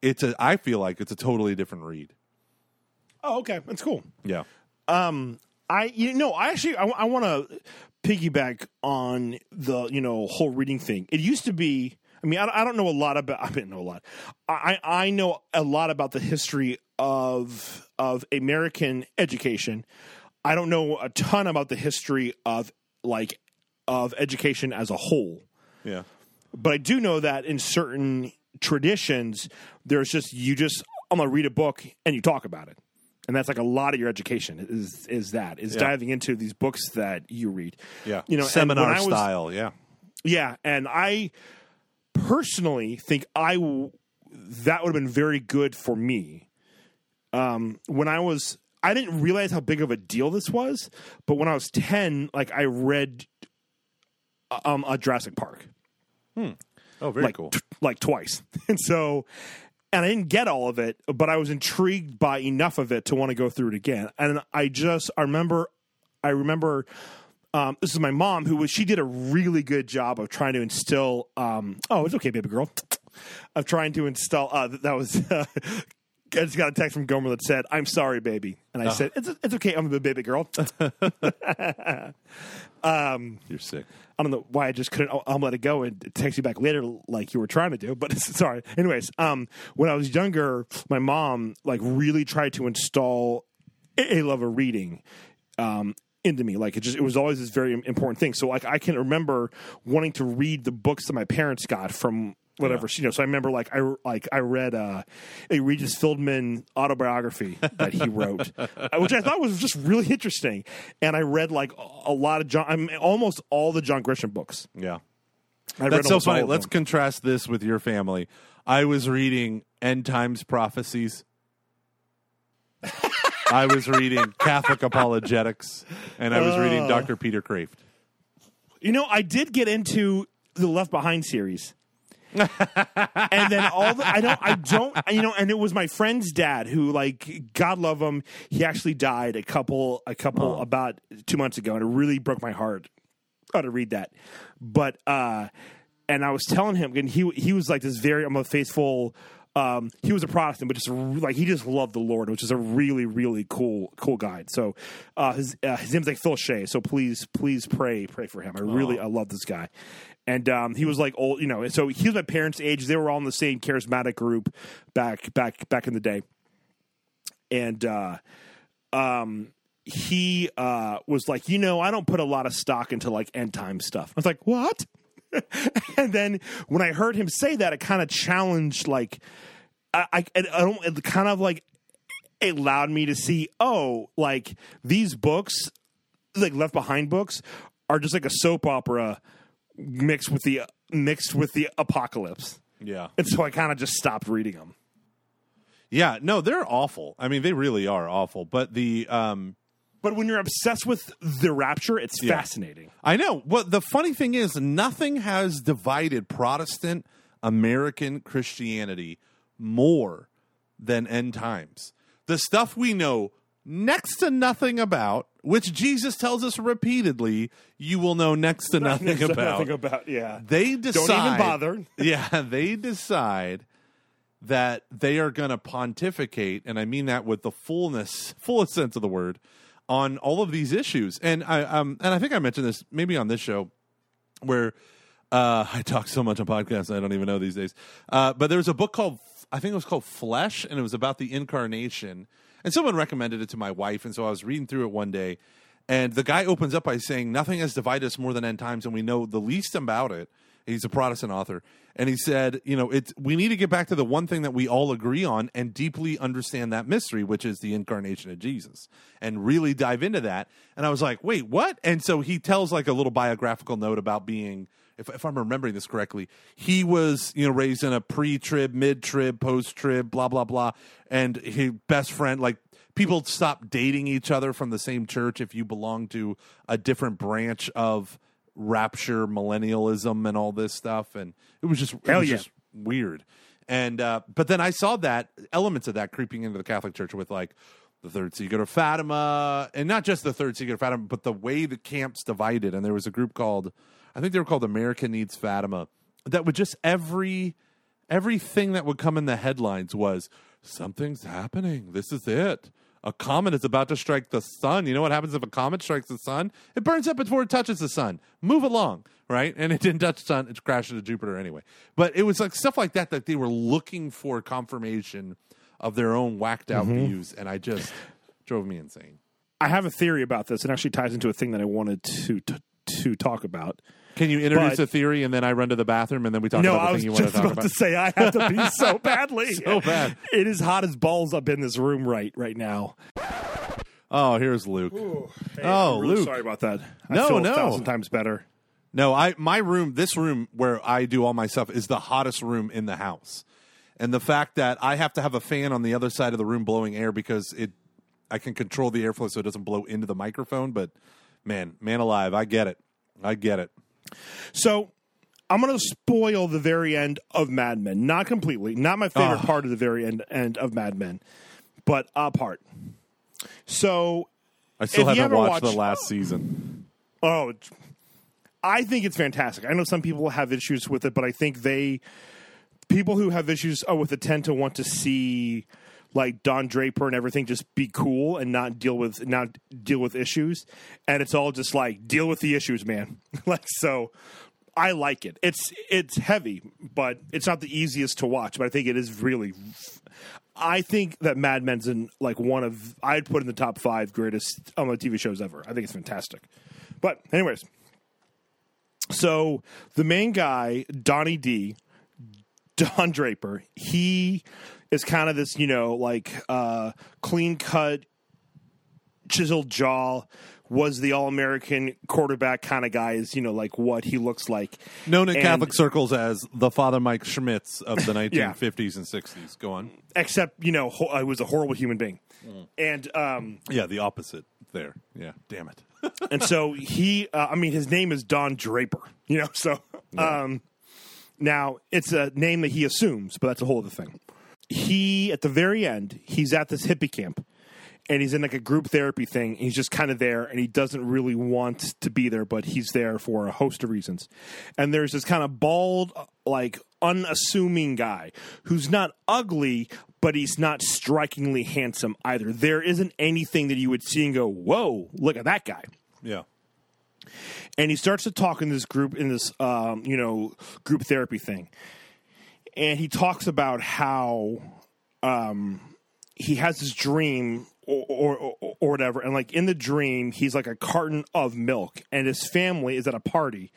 it's a I feel like it's a totally different read. Oh, okay, that's cool. Yeah. Um, I you know I actually I, I want to piggyback on the you know whole reading thing. It used to be. I mean, I, I don't know a lot about. I didn't know a lot. I I know a lot about the history of of American education. I don't know a ton about the history of like of education as a whole Yeah. But I do know that in certain traditions, there's just you just I'm gonna read a book and you talk about it, and that's like a lot of your education is is that is Yeah. diving into these books that you read. Yeah. you know, seminar was- style, yeah. Yeah, and I personally think I w- that would have been very good for me. Um, when I was, I didn't realize how big of a deal this was, but when I was ten, like I read um a Jurassic Park Oh, very like cool. t- like twice. And so and I didn't get all of it, but I was intrigued by enough of it to want to go through it again. And I just I remember I remember um, this is my mom who was she did a really good job of trying to instill um, oh it's okay baby girl of trying to install uh, that was uh, I just got a text from Gomer that said I'm sorry baby and I said it's it's okay I'm a baby girl You're sick. I don't know why I just couldn't. I'll, I'll let it go and text you back later, like you were trying to do. But it's, sorry. Anyways, um, when I was younger, my mom like really tried to install a, a love of reading, um, into me. Like it just, it was always this very important thing. So like I can remember wanting to read the books that my parents got from whatever you know. So I remember like I like I read uh, a Regis Fieldman autobiography that he wrote, uh, which I thought was just really interesting. And I read like a lot of John, I mean, almost all the John Grisham books. Yeah. I read That's so funny. Let's contrast this with your family. I was reading End Times Prophecies. I was reading Catholic Apologetics, and I was reading Oh. Dr. Peter Kreeft. You know, I did get into the Left Behind series. and then all the I don't I don't you know and it was my friend's dad who like God love him he actually died a couple a couple about 2 months ago and it really broke my heart how to read that but uh and I was telling him and he he was like this very I'm a faithful um, he was a Protestant, but just like he just loved the Lord, which is a really, really cool, cool guy. So uh, his uh, his name's like Phil Shea. So please, please pray, pray for him. I really, I love this guy. And um, he was like old, you know. So he was my parents' age. They were all in the same charismatic group back, back, back in the day. And uh, um, he uh, was like, you know, I don't put a lot of stock into like end time stuff. I was like, what? and then when I heard him say that, it kind of challenged, like, I, I, I don't, it kind of like, it allowed me to see, oh, like these books, like Left Behind books, are just like a soap opera mixed with the mixed with the apocalypse. Yeah. And so I kind of just stopped reading them. Yeah, no, they're awful. I mean, they really are awful. But the um But when you're obsessed with the rapture, it's fascinating. I know. Well, the funny thing is, nothing has divided Protestant American Christianity more than end times. The stuff we know next to nothing about, which Jesus tells us repeatedly, you will know next to nothing about. Nothing about yeah. They decide. Don't even bother. yeah, they decide that they are going to pontificate, and I mean that with the fullness, fullest sense of the word, on all of these issues. And I um and I think I mentioned this maybe on this show where uh, I talk so much on podcasts I don't even know these days. Uh, but there was a book called I think it was called Flesh, and it was about the incarnation. And someone recommended it to my wife, and so I was reading through it one day, and the guy opens up by saying, "Nothing has divided us more than end times, and we know the least about it." He's a Protestant author, and he said, "You know, it's we need to get back to the one thing that we all agree on and deeply understand that mystery, which is the incarnation of Jesus, and really dive into that." And I was like, "Wait, what?" And so he tells like a little biographical note about being if, if I'm remembering this correctly, he was you know raised in a pre-trib, mid-trib, post-trib, blah blah blah, and his best friend like people stop dating each other from the same church if you belong to a different branch of rapture millennialism and all this stuff. And it was just it Hell was yeah. just weird. And uh but then i saw that elements of that creeping into the catholic church with like the third secret of fatima and not just the third secret of fatima but the way the camps divided. And there was a group called i think they were called america needs fatima that would just every everything that would come in the headlines was something's happening this is it a comet is about to strike the sun. You know what happens if a comet strikes the sun? It burns up before it touches the sun. Move along, right? And it didn't touch the sun. It crashed into Jupiter anyway. But it was like stuff like that that they were looking for confirmation of their own whacked out mm-hmm. views, and I just drove me insane. I have a theory about this. It actually ties into a thing that I wanted to to, to talk about. Can you introduce But- a theory and then I run to the bathroom and then we talk no, about the thing you want to talk about about? to say I have to be so badly. So bad. It is hot as balls up in this room right right now. Oh, here's Luke. oh, I'm really sorry about that. I No, no. a thousand times better. No, I my room, this room where I do all my stuff is the hottest room in the house. And the fact that I have to have a fan on the other side of the room blowing air because it I can control the airflow so it doesn't blow into the microphone, but man, man alive, I get it. I get it. So I'm going to spoil the very end of Mad Men. Not completely. Not my favorite Oh. part of the very end end of Mad Men, but a part. So, I still haven't ever watched the last season. oh, I think it's fantastic. I know some people have issues with it, but I think they people who have issues uh, with it tend to want to see like Don Draper and everything just be cool and not deal with not deal with issues. And it's all just like deal with the issues, man. like so I like it. It's it's heavy, but it's not the easiest to watch, but I think it is really I think that Mad Men's in like one of I'd put in the top 5 greatest um, TV shows ever. I think it's fantastic. But anyways, so the main guy, Donnie D, Don Draper, he is kind of this, you know, like uh, clean cut, chiseled jaw, was the all American quarterback kind of guy, is, you know, like what he looks like. Known in And- Catholic circles as the Father Mike Schmitz of the Yeah. 1950s and 60s. Go on. Except, you know, ho- I was a horrible human being. Mm. And um, Yeah, the opposite there. Yeah, damn it. and so he uh, i mean his name is don draper you know so um now it's a name that he assumes but that's a whole other thing he at the very end he's at this hippie camp and he's in like a group therapy thing he's just kind of there and he doesn't really want to be there but he's there for a host of reasons. And there's this kind of bald like unassuming guy who's not ugly but he's not strikingly handsome either. There isn't anything that you would see and go whoa look at that guy. Yeah. and he starts to talk in this group in this um, you know group therapy thing and he talks about how um, he has this dream or, or, or, or whatever. And like in the dream he's like a carton of milk and his family is at a party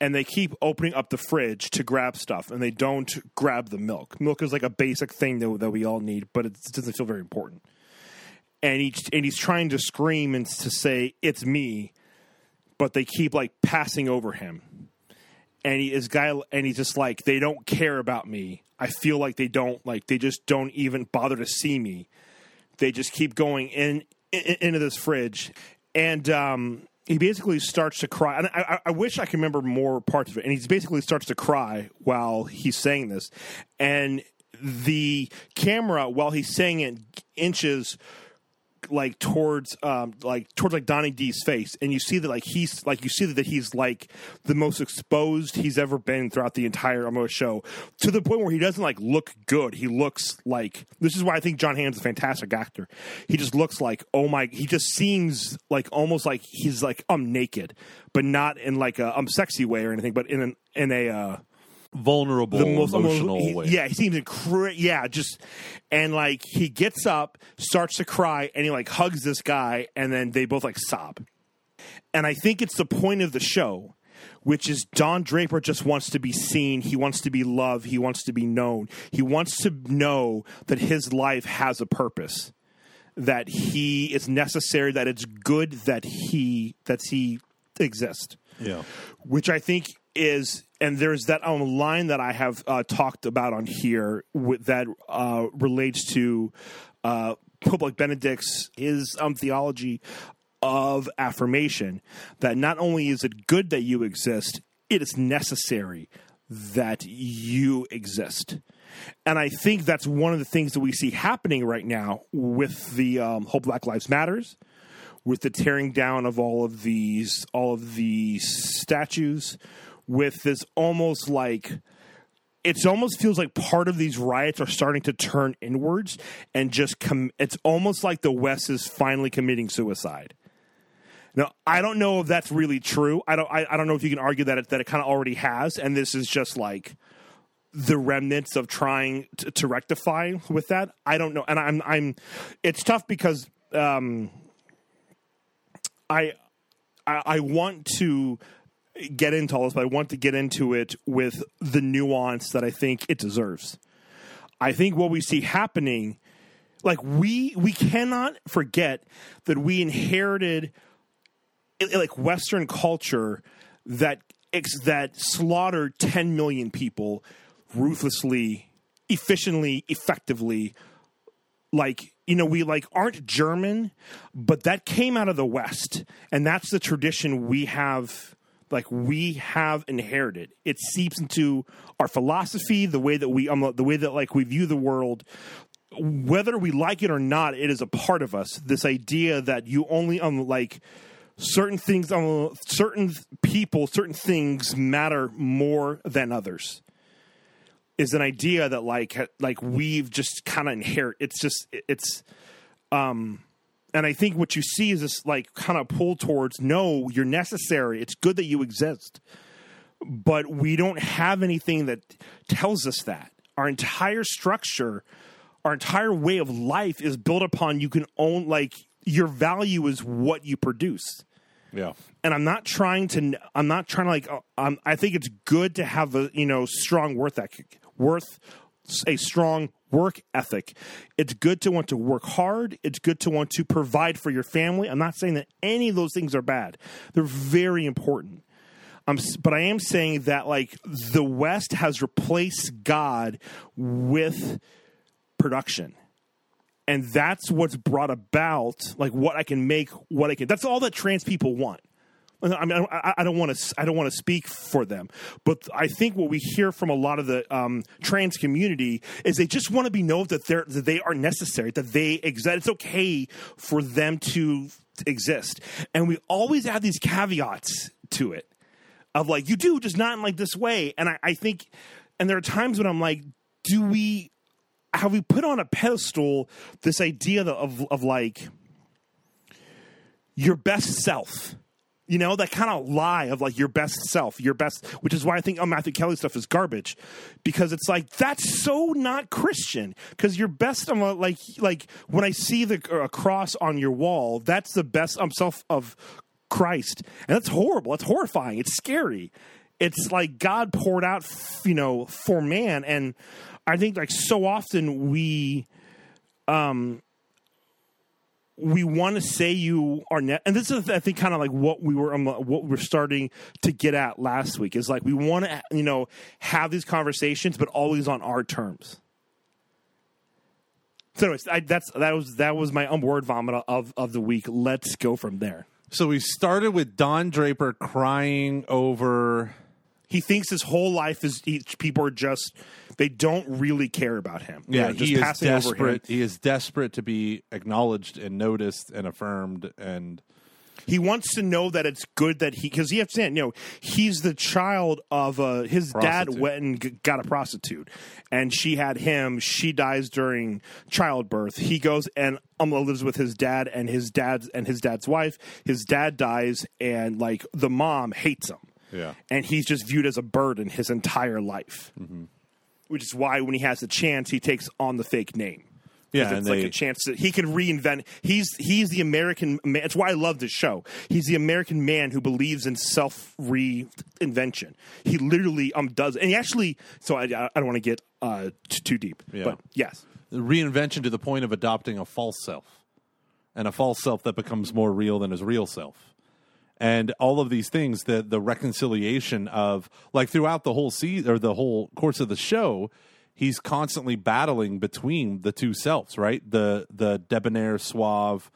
and they keep opening up the fridge to grab stuff and they don't grab the milk. Milk is like a basic thing that, that we all need but it doesn't feel very important. And he and he's trying to scream and to say it's me but they keep like passing over him. And he is guy and he's just like they don't care about me. I feel like they don't like they just don't even bother to see me. They just keep going in in, into this fridge, and um, he basically starts to cry. And I, I, I wish I could remember more parts of it. And he basically starts to cry while he's saying this, and the camera while he's saying it inches like towards um like towards like Donnie D's face and you see that like he's like you see that he's like the most exposed he's ever been throughout the entire Amo show to the point where he doesn't like look good. He looks like this is why I think John Hamm's a fantastic actor. He just looks like oh my he just seems like almost like he's like I'm naked but not in like a I'm sexy way or anything but in an in a uh vulnerable, the most emotional he- way. Yeah, he seems incre- yeah, just and like he gets up, starts to cry, and he like hugs this guy, and then they both like sob. And I think it's the point of the show, which is Don Draper just wants to be seen, he wants to be loved, he wants to be known, he wants to know that his life has a purpose, that he is necessary, that it's good that he that he exists yeah. which I think is, and there's that um, line that I have uh, talked about on here with, that uh, relates to uh, Pope like Benedict's his um, theology of affirmation. That not only is it good that you exist, it is necessary that you exist. And I think that's one of the things that we see happening right now with the um, whole Black Lives Matters with the tearing down of all of these all of these statues with this almost like it almost feels like part of these riots are starting to turn inwards and just com- it's almost like the west is finally committing suicide. Now i don't know if that's really true. I don't i, I don't know if you can argue that it, that it kind of already has and this is just like the remnants of trying to, to rectify with that. I don't know and i'm i'm it's tough because um I, I I want to get into all this, but I want to get into it with the nuance that I think it deserves. I think what we see happening, like we we cannot forget that we inherited like Western culture that that slaughtered 10 million people ruthlessly, efficiently, effectively like you know we like aren't german but that came out of the west and that's the tradition we have like we have inherited. It seeps into our philosophy the way that we um, the way that like we view the world. Whether we like it or not it is a part of us. This idea that you only um like certain things um, certain people certain things matter more than others is an idea that like like we've just kind of inherit. It's just it's um and I think what you see is this like kind of pull towards no, you're necessary. It's good that you exist. But we don't have anything that tells us that. Our entire structure, our entire way of life is built upon you can own like your value is what you produce Yeah. and I'm not trying to. I'm not trying to like. uh, Um, I think it's good to have a you know strong worth ethic, worth a strong work ethic. It's good to want to work hard. It's good to want to provide for your family. I'm not saying that any of those things are bad. They're very important. But I am saying that like the West has replaced God with production and that's what's brought about like what I can make, what I can. That's all that trans people want. I mean, I, don't want to. I don't want to speak for them, but I think what we hear from a lot of the um, trans community is they just want to be known that they're that they are necessary, that they exist. It's okay for them to exist, and we always add these caveats to it of like you do, just not in like this way. And I, I think, and there are times when I'm like, do we have we put on a pedestal this idea of of like your best self? You know, that kind of lie of like your best self, your best, which is why I think oh, Matthew Kelly stuff is garbage, because it's like that's so not Christian. Because your best, I'm like, like when I see the uh, cross on your wall, that's the best um, self of Christ, and that's horrible. That's horrifying. It's scary. It's like God poured out, you know, for man, and I think like so often we we want to say you are net and this is i think kind of like what we were um, what we're starting to get at last week is like we want to you know have these conversations but always on our terms So, anyways, I, that's that was that was my um, word vomit of of the week. Let's go from there. So we started with Don Draper crying over. He thinks his whole life is he, people are just they don't really care about him. Yeah, They're just he is passing over him. desperate. He is desperate to be acknowledged and noticed and affirmed. And He wants to know that it's good that he because he has to you know he's the child of uh, his dad went and g- got a prostitute and she had him. She dies during childbirth. He goes and um, lives with his dad and his dad's and his dad's wife. His dad dies and like the mom hates him. Yeah. and he's just viewed as a burden his entire life. Mm-hmm. Which is why when he has a chance, he takes on the fake name. Yeah, it's like they- a chance that he can reinvent. He's he's the American man. It's why I love this show. He's the American man who believes in self reinvention. He literally um does, and he actually. So I, I don't want to get uh t- too deep, Yeah. but yes, reinvention to the point of adopting a false self and a false self that becomes more real than his real self and all of these things the the reconciliation of like throughout the whole season or the whole course of the show he's constantly battling between the two selves right the the debonair suave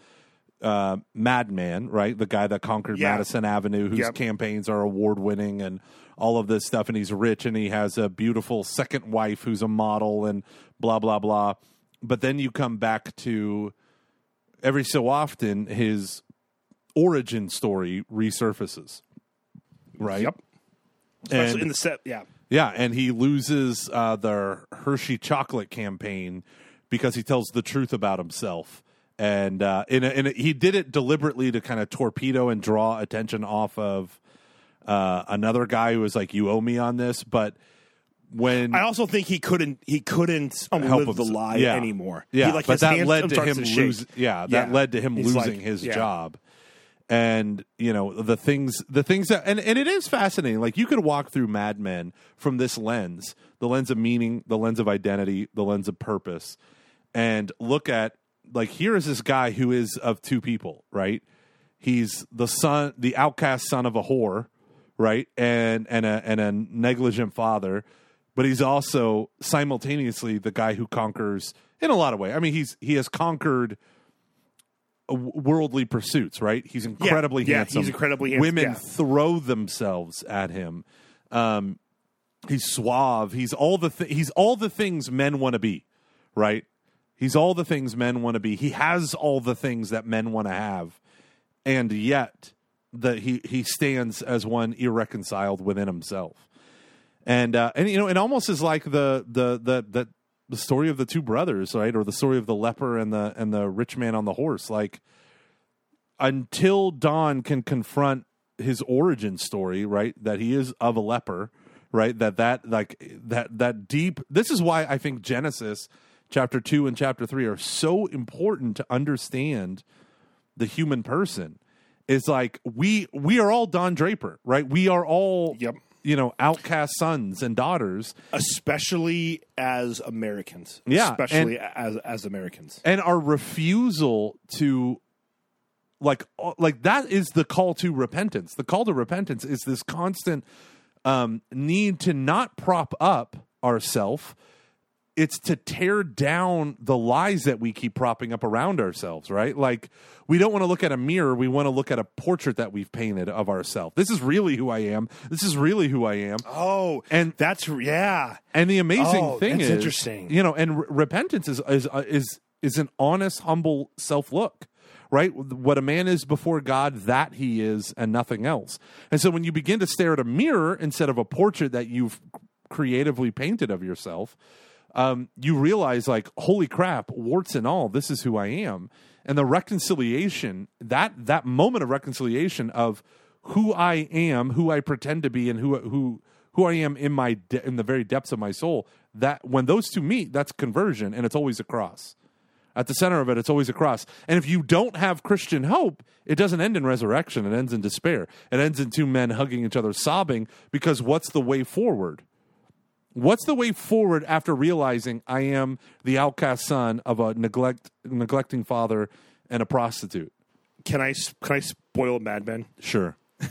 uh, madman, right? The guy that conquered Yeah. Madison Avenue, whose Yep. campaigns are award winning and all of this stuff. And he's rich and he has a beautiful second wife who's a model and blah, blah, blah. But then you come back to every so often his origin story resurfaces, right? yep. Especially And- in the set, yeah. Yeah, and he loses uh, the Hershey chocolate campaign because he tells the truth about himself. And uh, in a, in a, he did it deliberately to kind of torpedo and draw attention off of uh, another guy who was like, "You owe me on this." But when I also think he couldn't he couldn't help live the lie yeah. anymore. Yeah, He, like, but that led to him losing. Yeah, that led to him He's losing like- his yeah. job. And you know the things, the things that, and, and it is fascinating. Like you could walk through Mad Men from this lens, the lens of meaning, the lens of identity, the lens of purpose, and look at like here is this guy who is of two people, right? He's the son, the outcast son of a whore, right, and and a and a negligent father, but he's also simultaneously the guy who conquers in a lot of ways. I mean, he's he has conquered worldly pursuits, right? He's incredibly yeah, handsome. he's incredibly handsome, Women yeah. throw themselves at him. Um, he's suave. He's all the th- he's all the things men want to be, right? He's all the things men want to be. He has all the things that men want to have, and yet that he he stands as one irreconciled within himself. And uh, and you know, it almost is like the the the the the story of the two brothers, right, or the story of the leper and the and the rich man on the horse. Like until Don can confront his origin story, right, that he is of a leper, right, that that like that that deep. This is why I think Genesis chapter two and chapter three are so important to understand the human person. Is like we we are all Don Draper, right? We are all Yep. You know outcast sons and daughters especially as Americans. Yeah, especially as as Americans. and our refusal to like uh, like that is the call to repentance the call to repentance is this constant um need to not prop up ourself it's to tear down the lies that we keep propping up around ourselves right like we don't want to look at a mirror we want to look at a portrait that we've painted of ourselves this is really who i am this is really who i am Oh, And- that's yeah. and the amazing Oh, thing that's is, interesting. you know, and re- repentance is is uh, is is an honest, humble self look, right? What a man is before God, that he is, and nothing else. And so, when you begin to stare at a mirror instead of a portrait that you've creatively painted of yourself, um, you realize, like, holy crap, warts and all, this is who I am. And the reconciliation, that that moment of reconciliation of who I am, who I pretend to be, and who who who I am in my de- in the very depths of my soul. That when those two meet, that's conversion, and it's always a cross. At the center of it, it's always a cross. And if you don't have Christian hope, it doesn't end in resurrection. It ends in despair. It ends in two men hugging each other, sobbing. Because what's the way forward? What's the way forward after realizing I am the outcast son of a neglect neglecting father and a prostitute? Can I can I spoil Mad Men? Sure.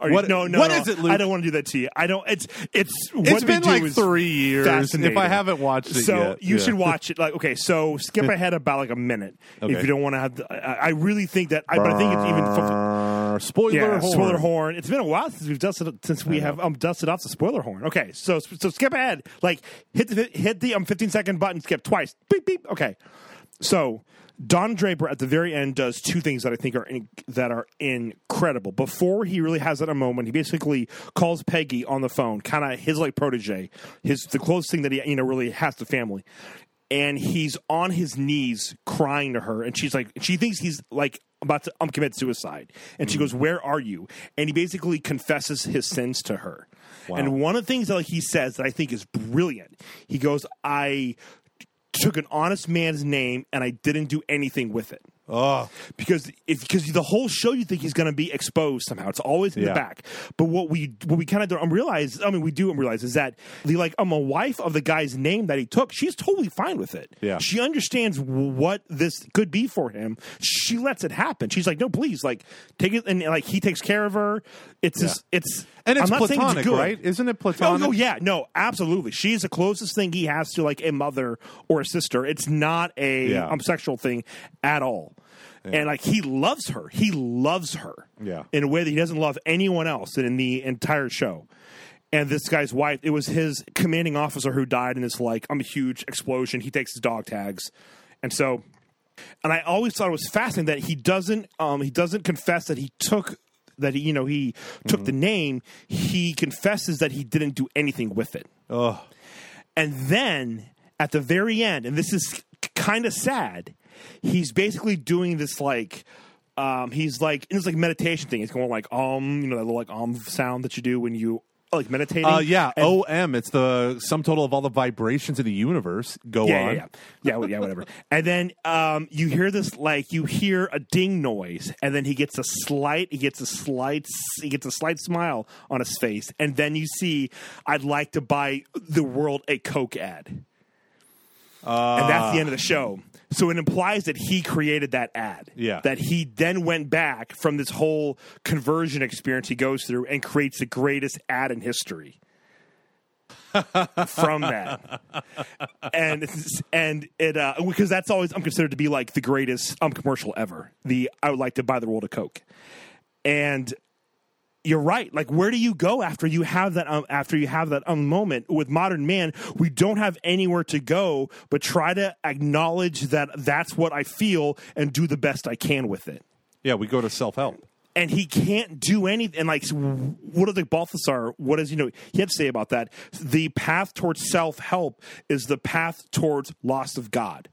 Are you- no, no, what no. is it, Luke? I don't want to do that to you. I don't. It's it's. It's what been like three years. If. I haven't watched it so yet, you yeah. should watch it. Like okay, so skip ahead about like a minute Okay. if you don't want to have. The, I, I really think that. I, but I think it's even. Spoiler Yeah, horn. spoiler horn. It's been a while since we've dusted since we have um dusted off the spoiler horn. Okay, so so skip ahead. Like hit the hit the um 15 second button. Skip twice. Beep beep. Okay, so Don Draper at the very end does two things that I think are in, that are incredible. Before he really has that a moment, he basically calls Peggy on the phone, kind of his like protege, his the closest thing that he you know really has to family. And he's on his knees crying to her, and she's like, she thinks he's like about to um, commit suicide, and she goes, "Where are you?" And he basically confesses his sins to her. And one of the things that like, he says that I think is brilliant, he goes, "I took an honest man's name and I didn't do anything with it. Oh, Because if because the whole show you think he's going to be exposed somehow. It's always in Yeah. the back. But what we what we kind of don't realize, I mean, we do realize is that the like I'm a wife of the guy's name that he took. She's totally fine with it. Yeah. she understands what this could be for him. She lets it happen. She's like, no, please, like take it, and like he takes care of her. It's just it's and it's I'm not saying platonic, good. right? Isn't it platonic? oh yeah, no, absolutely. She's the closest thing he has to like a mother or a sister. It's not a Yeah. um, sexual thing at all. And like he loves her. He loves her. Yeah. In a way that he doesn't love anyone else in the entire show. And this guy's wife, it was his commanding officer who died in this like um huge explosion. He takes his dog tags. And so and I always thought it was fascinating that he doesn't um he doesn't confess that he took that he you know he took the name he confesses that he didn't do anything with it Oh, and then at the very end and this is kind of sad he's basically doing this like um he's like it's like meditation thing he's going like um you know that little like um sound that you do when you like meditating uh, yeah. And- OM. It's the sum total of all the vibrations in the universe. Go yeah, on. Yeah, yeah, yeah, yeah, whatever. and then um, you hear this, like you hear a ding noise, and then he gets a slight, he gets a slight, he gets a slight smile on his face, and then you see, "I'd like to buy the world a Coke ad," and that's the end of the show. So it implies that he created that ad. Yeah. That he then went back from this whole conversion experience he goes through and creates the greatest ad in history. from that, and and it uh, because that's always I'm considered to be like the greatest um commercial ever. The I would like to buy the world of Coke, and you're right. Like, where do you go after you have that? Um, after you have that um, moment with modern man, we don't have anywhere to go but try to acknowledge that that's what I feel and do the best I can with it. Yeah, we go to self help. And he can't do anything. And like, what does the Balthasar? What does you know? He had to say about that. The path towards self help is the path towards loss of God.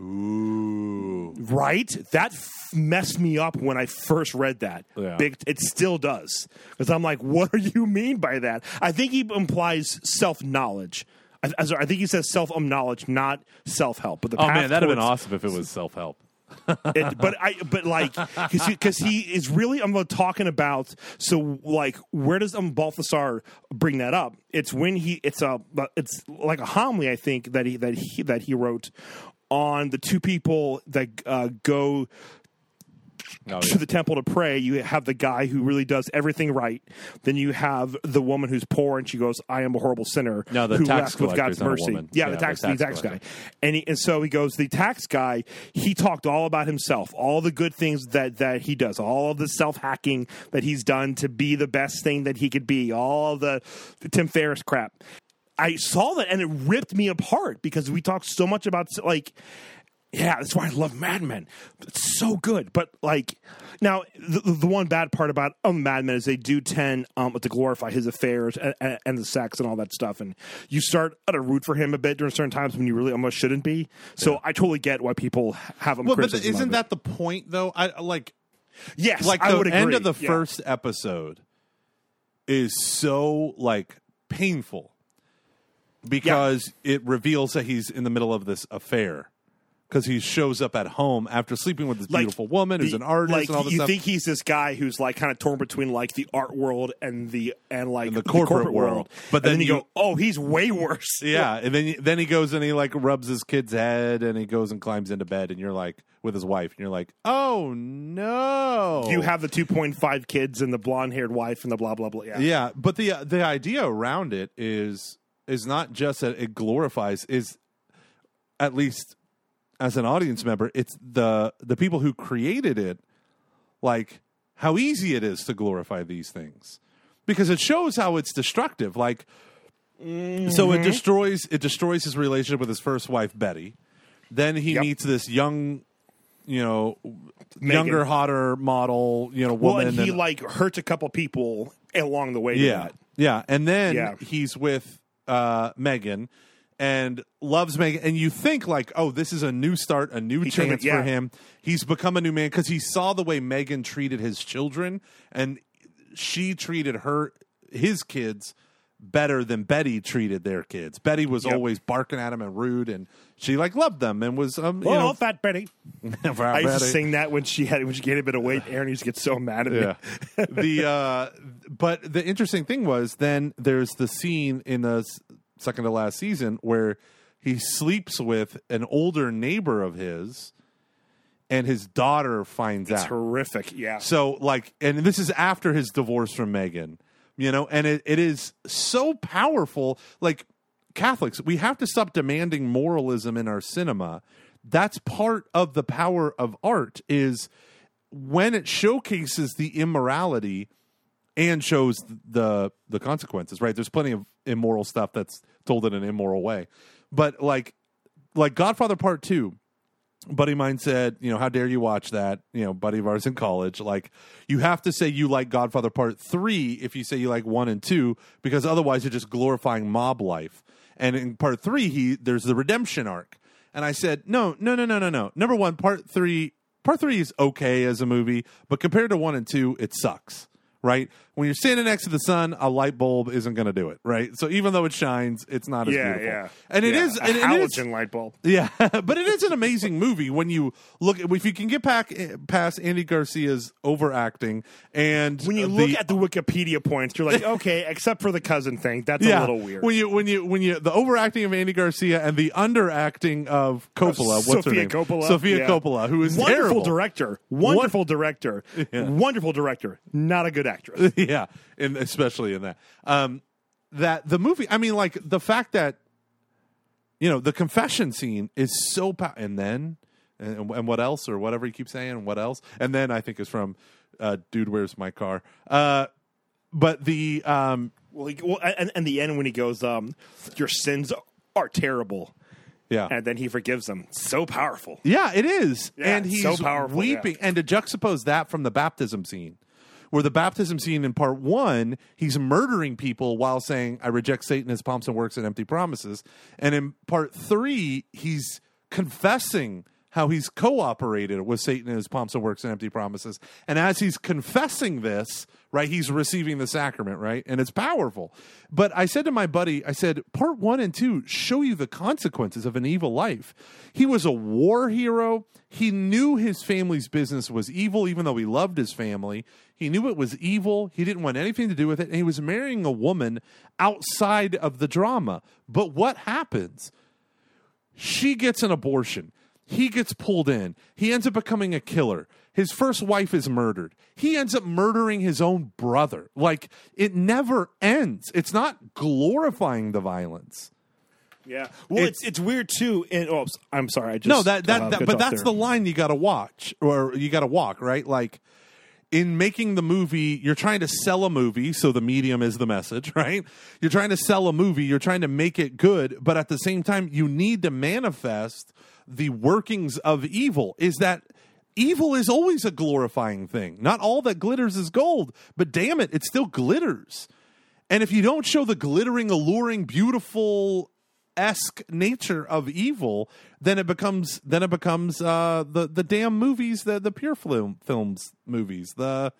Ooh. Right? That f- messed me up when I first read that. Yeah. Big, it still does. Because I'm like, what do you mean by that? I think he implies self knowledge. I, I think he says self knowledge, not self help. But the Oh man, that'd have been awesome if it was self help. it, but I, but like, because he, is really, I'm talking about. So, like, where does um Balthasar bring that up? It's when he, it's a, it's like a homily, I think that he that he that he wrote on the two people that uh, go Oh, to yeah. the temple to pray. You have the guy who really does everything right. Then you have the woman who's poor and she goes, "I am a horrible sinner." No, the who tax with God's is not a mercy. Yeah, Yeah, the the tax, tax the tax guy. And, he, and so he goes, the tax guy, he talked all about himself, all the good things that, that he does, all of the self hacking that he's done to be the best thing that he could be, all the, the Tim Ferriss crap. I saw that and it ripped me apart because we talked so much about, like, yeah, that's why I love Mad Men. It's so good. But like now, the, the one bad part about um, Mad Men is they do tend um, to glorify his affairs and, and, and the sex and all that stuff, and you start to root for him a bit during certain times when you really almost shouldn't be. So I totally get why people have him. Well, but of isn't that the point though? I like yes? like I the would agree. end of the Yeah. first episode is so like painful because it reveals that he's in the middle of this affair because he shows up at home after sleeping with this Like, beautiful woman who's the- an artist Like and all this you stuff. think he's this guy who's like kind of torn between like the art world and the and like And the corporate world. But But then then, you go, oh, he's way worse. yeah, and then then he goes and he like rubs his kid's head and he goes and climbs into bed and you're like with his wife and you're like, oh no, You have the 2.5 kids and the blonde haired wife and the blah blah blah. Yeah. Yeah, but the uh, the idea around it is is not just that it glorifies is at least as an audience member, it's the the people who created it like how easy it is to glorify these things because it shows how it's destructive like so Mm-hmm. it destroys it destroys his relationship with his first wife Betty then he Yep. meets this young you know Megan. younger hotter model you know Well, woman and he and- like hurts a couple people along the way. Yeah, that. yeah, and then Yeah. he's with uh, Megan and loves Megan, and you think like, oh, this is a new start, a new turned chance yeah. for him. He's become a new man because he saw the way Megan treated his children, and she treated her his kids better than Betty treated their kids. Betty was Yep. always barking at him and rude, and she like loved them and was um, you Oh, know fat Betty. for I used to Betty. sing that when she had when she gained a bit of weight. Aaron used to get so mad at me. The uh, but the interesting thing was then there's the scene in the second to last season where he sleeps with an older neighbor of his, and his daughter finds It's out. horrific. Yeah. So like, and this is after his divorce from Megan, you know, and it, it is so powerful. Like Catholics, we have to stop demanding moralism in our cinema. That's part of the power of art is when it showcases the immorality and shows the the consequences, right? There's plenty of immoral stuff that's told in an immoral way. But like like Godfather Part 2, buddy of mine said, you know, how dare you watch that? You know, buddy of ours in college. Like, you have to say you like Godfather Part 3 if you say you like 1 and 2, because otherwise you're just glorifying mob life. And in Part 3, he there's the redemption arc. And I said, no, no, no, no, no, no. Number one, Part 3, Part 3 is okay as a movie, but compared to 1 and 2, it sucks. Right when you're standing next to the sun, a light bulb isn't going to do it. Right, so even though it shines, it's not as yeah, beautiful. yeah. and it Yeah, is a and it is- an halogen light bulb. yeah, but it is an amazing movie when you look. If you can get back past Andy Garcia's overacting and When you the- look at the Wikipedia points, you're like, okay, except for the cousin thing, that's yeah, a little weird. when you when you when you the overacting of Andy Garcia and the underacting of Coppola, what's her Sofia name? Coppola. Sofia Yeah. Coppola, who is wonderful terrible. director, wonderful director, wonderful director, not a good actress. yeah, and especially in that. Um, that the movie. I mean, like the fact that you know the confession scene is so pow- and then and, and what else or whatever you keep saying what else and then I think is from uh, dude where's my car uh, but the um, well, he, well, and, and the end when he goes, um, "Your sins are terrible," yeah and then he forgives them. So powerful. Yeah, it is. Yeah, and he's so powerful, weeping. yeah. And to juxtapose that from the baptism scene, where the baptism scene in part one, he's murdering people while saying, I reject Satan, his pomps and works and empty promises. And in part three, he's confessing how he's cooperated with Satan in his pomps and works and empty promises. And as he's confessing this, right, he's receiving the sacrament, right? And it's powerful. But I said to my buddy, I said, part one and two show you the consequences of an evil life. He was a war hero. He knew his family's business was evil, even though he loved his family. He knew it was evil. He didn't want anything to do with it. And he was marrying a woman outside of the drama. But what happens? She gets an abortion. He gets pulled in. He ends up becoming a killer. His first wife is murdered. He ends up murdering his own brother. Like it never ends. It's not glorifying the violence. Yeah. Well, It's- it's it's, weird too. And oh, I'm sorry. I just No, that that, that but that's there. the line you got to watch or you got to walk, right? Like in making the movie, you're trying to sell a movie, so the medium is the message, right? You're trying to sell a movie, you're trying to make it good, but at the same time you need to manifest the workings of evil. Is that evil is always a glorifying thing. Not all that glitters is gold, but damn it, it still glitters. And if you don't show the glittering, alluring, beautiful esque nature of evil, then it becomes then it becomes uh, the the damn movies, the the pure film films movies, the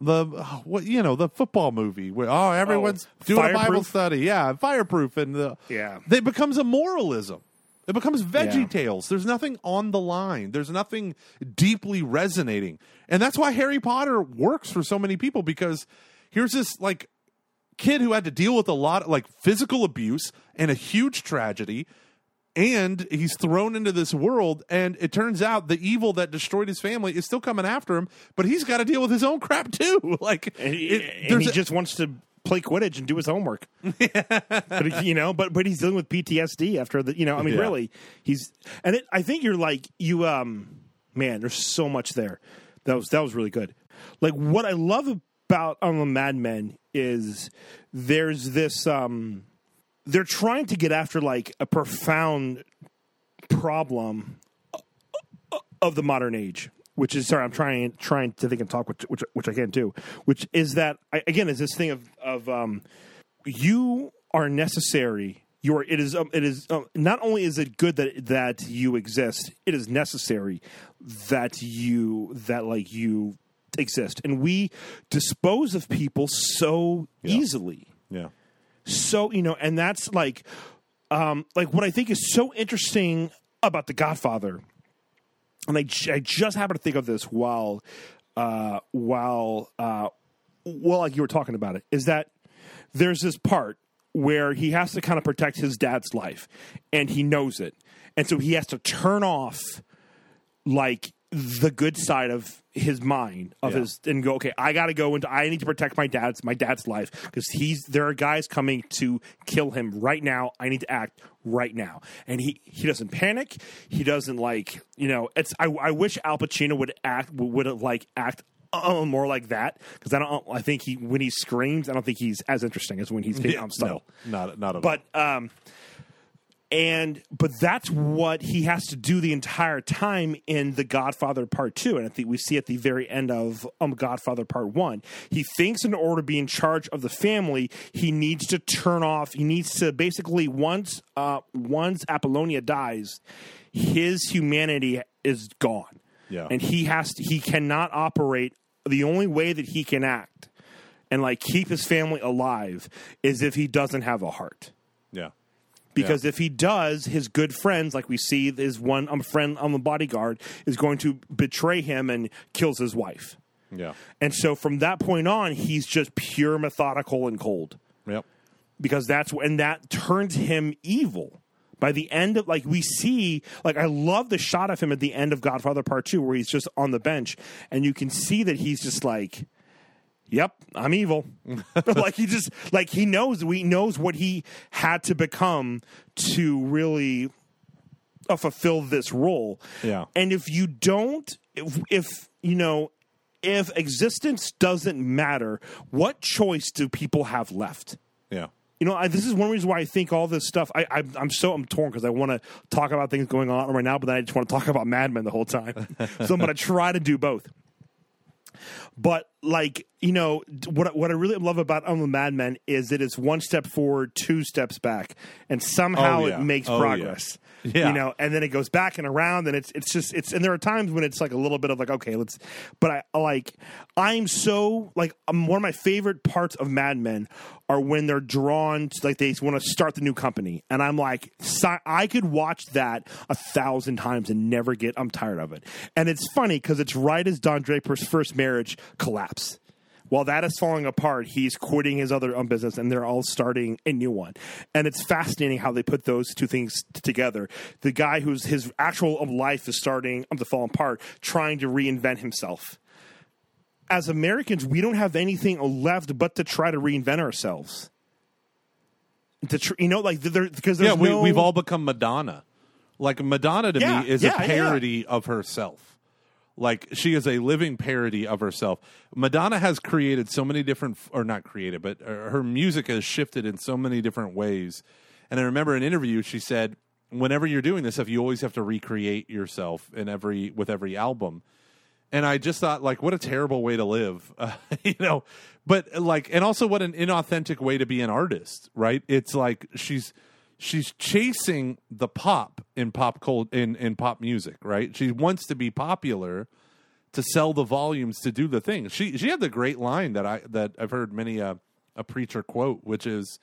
the what you know the football movie where oh everyone's doing a Bible study, yeah, fireproof, and the Yeah. it becomes a moralism. It becomes Veggie Yeah. Tales. There's nothing on the line. There's nothing deeply resonating. And that's why Harry Potter works for so many people because here's this like kid who had to deal with a lot of like physical abuse and a huge tragedy and he's thrown into this world and it turns out the evil that destroyed his family is still coming after him but he's got to deal with his own crap too like and he, it- and he a- just wants to play Quidditch and do his homework. but you know, but but he's dealing with PTSD after the. You know, I mean, Yeah. really, he's and it, I think you're like you. Um, man, there's so much there. That was that was really good. Like what I love about on the Mad Men is there's this. um They're trying to get after like a profound problem of the modern age which is sorry i'm trying trying to think and talk which which, which i can't do which is that I, again is this thing of of um you are necessary. You are it is um, it is um, not only is it good that that you exist it is necessary that you that like you exist. And we dispose of people so easily. Yeah. So you know and that's like um like what i think is so interesting about the godfather and I, I just happened to think of this while uh while uh well like you were talking about it is that there's this part where he has to kind of protect his dad's life and he knows it. And so he has to turn off like the good side of his mind of Yeah. his and go okay i gotta go into i need to protect my dad's my dad's life because he's there are guys coming to kill him right now. I need to act right now. And he he doesn't panic. He doesn't like you know it's i, I wish al pacino would act would have like act uh, more like that because i don't i think he when he screams i don't think he's as interesting as when he's Yeah, um, subtle. no not not at all. But um and but that's what he has to do the entire time in the godfather part two. And i think we see at the very end of um, godfather part one. He thinks in order to be in charge of the family he needs to turn off he needs to basically once uh once apollonia dies his humanity is gone. Yeah. and he has to, he cannot operate. The only way that he can act and like keep his family alive is if he doesn't have a heart. Yeah because if he does, his good friends, like we see, is one um, friend on the bodyguard is going to betray him and kills his wife. yeah And so from that point on, he's just pure methodical and cold yep because that's and that turns him evil. By the end of like we see like I love the shot of him at the end of Godfather Part 2 where he's just on the bench and you can see that he's just like Yep, I'm evil. like he just like he knows we knows what he had to become to really uh, fulfill this role. Yeah. And if you don't if, if you know if existence doesn't matter, what choice do people have left? yeah You know, I, this is one reason why I think all this stuff. I, I I'm so I'm torn because I want to talk about things going on right now, but then I just want to talk about Mad Men the whole time. so I'm going to try to do both. But like you know, what what I really love about the Mad Men is it is one step forward, two steps back, and somehow Oh, yeah. it makes Oh, progress. Yeah. You know, and then it goes back and around, and it's it's just it's and there are times when it's like a little bit of like okay, let's. But I like I'm so like um, one of my favorite parts of Mad Men are when they're drawn to like they want to start the new company, and I'm like si- I could watch that a thousand times and never get I'm tired of it, and it's funny because it's right as Don Draper's first marriage collapse. While that is falling apart, he's quitting his other um, business and they're all starting a new one. And it's fascinating how they put those two things t- together. The guy whose his actual um, life is starting um, to fall apart, trying to reinvent himself. As Americans, we don't have anything left but to try to reinvent ourselves. To tr- you know, like there because there's yeah, we, no, we've all become Madonna. Like Madonna to Yeah, me is yeah, a yeah, yeah. parody of herself. Like she is a living parody of herself. Madonna has created so many different, or not created, but uh, her music has shifted in so many different ways. And I remember an interview she said, "Whenever you're doing this stuff, you always have to recreate yourself in every with every album." and I just thought like what a terrible way to live, uh, you know. But like, and also what an inauthentic way to be an artist, right? It's like she's she's chasing the pop in pop cult in in pop music, right? She wants to be popular to sell the volumes to do the thing. She she had the great line that I that I've heard many a a preacher quote, which is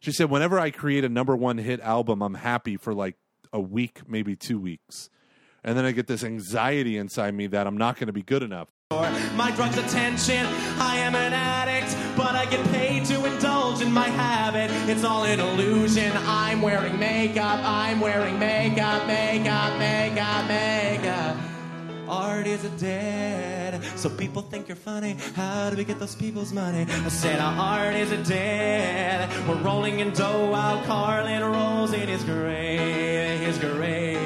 she said, "Whenever I create a number one hit album, I'm happy for like a week, maybe two weeks, and then I get this anxiety inside me that I'm not going to be good enough. My drug's attention, I am an addict, but I get paid to indulge in my habit. It's all an illusion. I'm wearing makeup, I'm wearing makeup, makeup, makeup, makeup. Art is a dead, so people think you're funny. How do we get those people's money? I said our art is a dead. We're rolling in dough while Carlin rolls in his grave, his grave,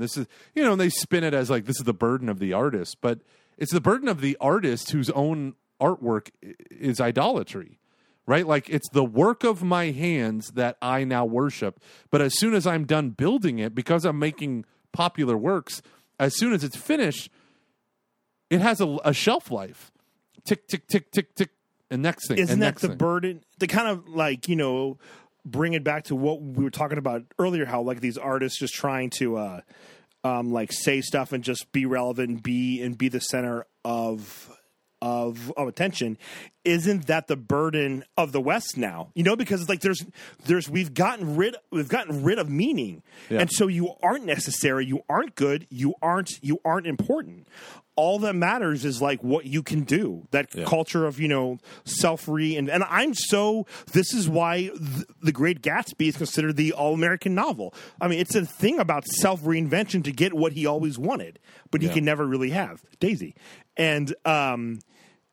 this is, you know, and they spin it as like this is the burden of the artist, but it's the burden of the artist whose own artwork is idolatry, right? Like it's the work of my hands that I now worship. But as soon as I'm done building it, because I'm making popular works, as soon as it's finished, it has a, a shelf life. Tick, tick, tick, tick, tick. And next thing. Isn't that the thing. burden? To kind of like you know, bring it back to what we were talking about earlier. How like these artists just trying to, uh, um, like say stuff and just be relevant, be and be the center of of of attention. Isn't that the burden of the West now? You know, because it's like there's there's we've gotten rid we've gotten rid of meaning, Yeah. and so you aren't necessary, you aren't good, you aren't you aren't important. All that matters is like what you can do. That Yeah. culture of you know self re and and I'm so. This is why th- the Great Gatsby is considered the all American novel. I mean, it's a thing about self reinvention to get what he always wanted, but he Yeah. can never really have Daisy, and um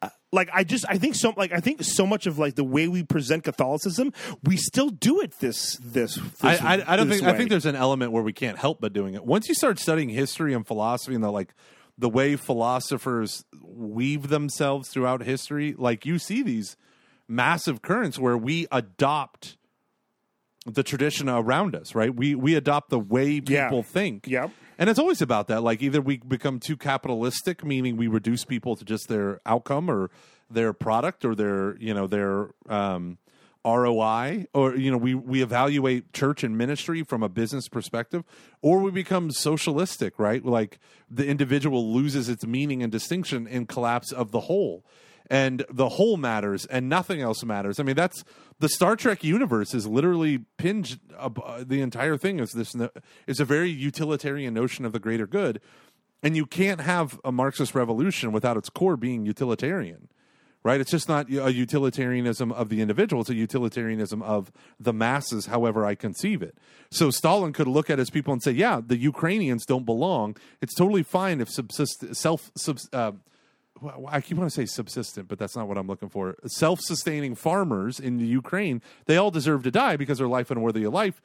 uh, like I just I think so like I think so much of like the way we present Catholicism we still do it this this, this I, I, I don't think I think there's an element where we can't help but doing it. Once you start studying history and philosophy and the like the way philosophers weave themselves throughout history, like you see these massive currents where we adopt the tradition around us, right? We we adopt the way people Yeah. think. Yep. And it's always about that. Like either we become too capitalistic, meaning we reduce people to just their outcome or their product or their, you know, their um, ROI, or you know, we we evaluate church and ministry from a business perspective, or we become socialistic, right? Like the individual loses its meaning and distinction in collapse of the whole. And the whole matters, and nothing else matters. I mean, that's the Star Trek universe is literally pinned. Uh, the entire thing is this. It's a very utilitarian notion of the greater good, and you can't have a Marxist revolution without its core being utilitarian, right? It's just not a utilitarianism of the individual; it's a utilitarianism of the masses. However, I conceive it. So Stalin could look at his people and say, "Yeah, the Ukrainians don't belong. It's totally fine if subsist self. Uh, I keep want to say subsistent, but that's not what I'm looking for. Self-sustaining farmers in the Ukraine, they all deserve to die because their life unworthy of life,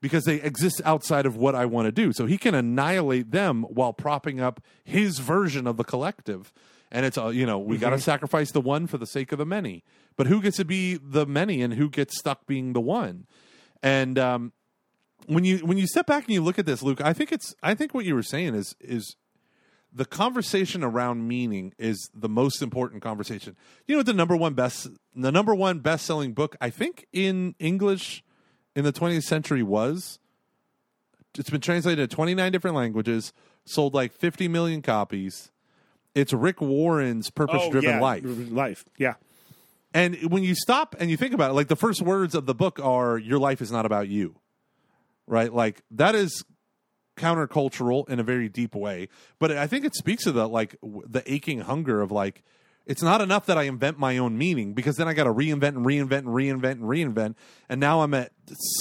because they exist outside of what I want to do. So he can annihilate them while propping up his version of the collective. And it's uh, you know we got to sacrifice the one for the sake of the many. But who gets to be the many, and who gets stuck being the one? And um, when you when you step back and you look at this, Luke, I think it's I think what you were saying is is the conversation around meaning is the most important conversation. You know what the number one best the number one best selling book I think in English in the 20th century was it's been translated to 29 different languages, sold like 50 million copies. It's Rick Warren's Purpose Oh, Driven yeah, Life. life yeah And when you stop and you think about it, like the first words of the book are your life is not about you. Right? Like that is countercultural in a very deep way, but I think it speaks to the like w- the aching hunger of like it's not enough that I invent my own meaning because then I got to reinvent and reinvent and reinvent and reinvent and now I'm at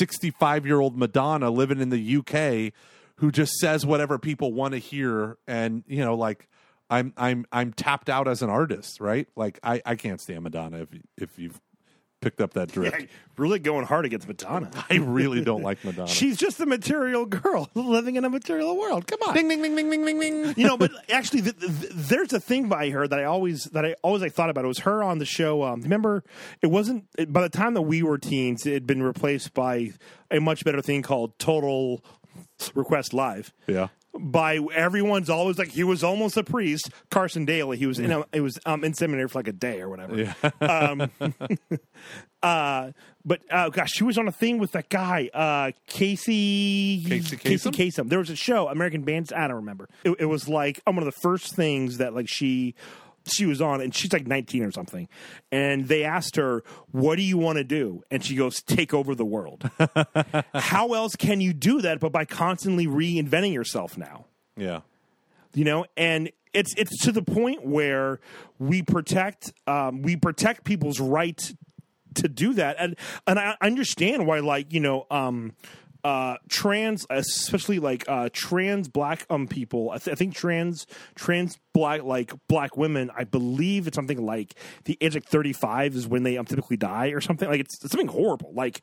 65-year-old Madonna living in the UK who just says whatever people want to hear and you know like I'm I'm I'm tapped out as an artist, right? Like I I can't stand Madonna if if you've picked up that drift. Hey, really going hard against Madonna I really don't like Madonna. she's just a material girl living in a material world come on ding ding ding ding ding ding ding. you know, but actually, th- th- there's a thing by her that I always that I always I thought about. It was her on the show. Um, remember, it wasn't it, by the time that we were teens, it had been replaced by a much better thing called Total Request Live. Yeah. By everyone's always like he was almost a priest. Carson Daly, he was in a, it was um, in seminary for like a day or whatever. Yeah. Um, uh, but uh, gosh, she was on a thing with that guy, uh, Casey Casey Casey Kasem? Kasem. There was a show, American Bands. I don't remember. It, it was like um, one of the first things that like she she was on, and she's like 19 or something. And they asked her, "What do you want to do?" And she goes, "Take over the world." How else can you do that but by constantly reinventing yourself now? Yeah. you know and it's it's to the point where we protect um, we protect people's right to do that and and I understand why like you know um uh trans especially like uh trans black um people. I, th- I think trans trans black like black women I believe it's something like the age of 35 is when they um, typically die or something. Like it's, it's something horrible. Like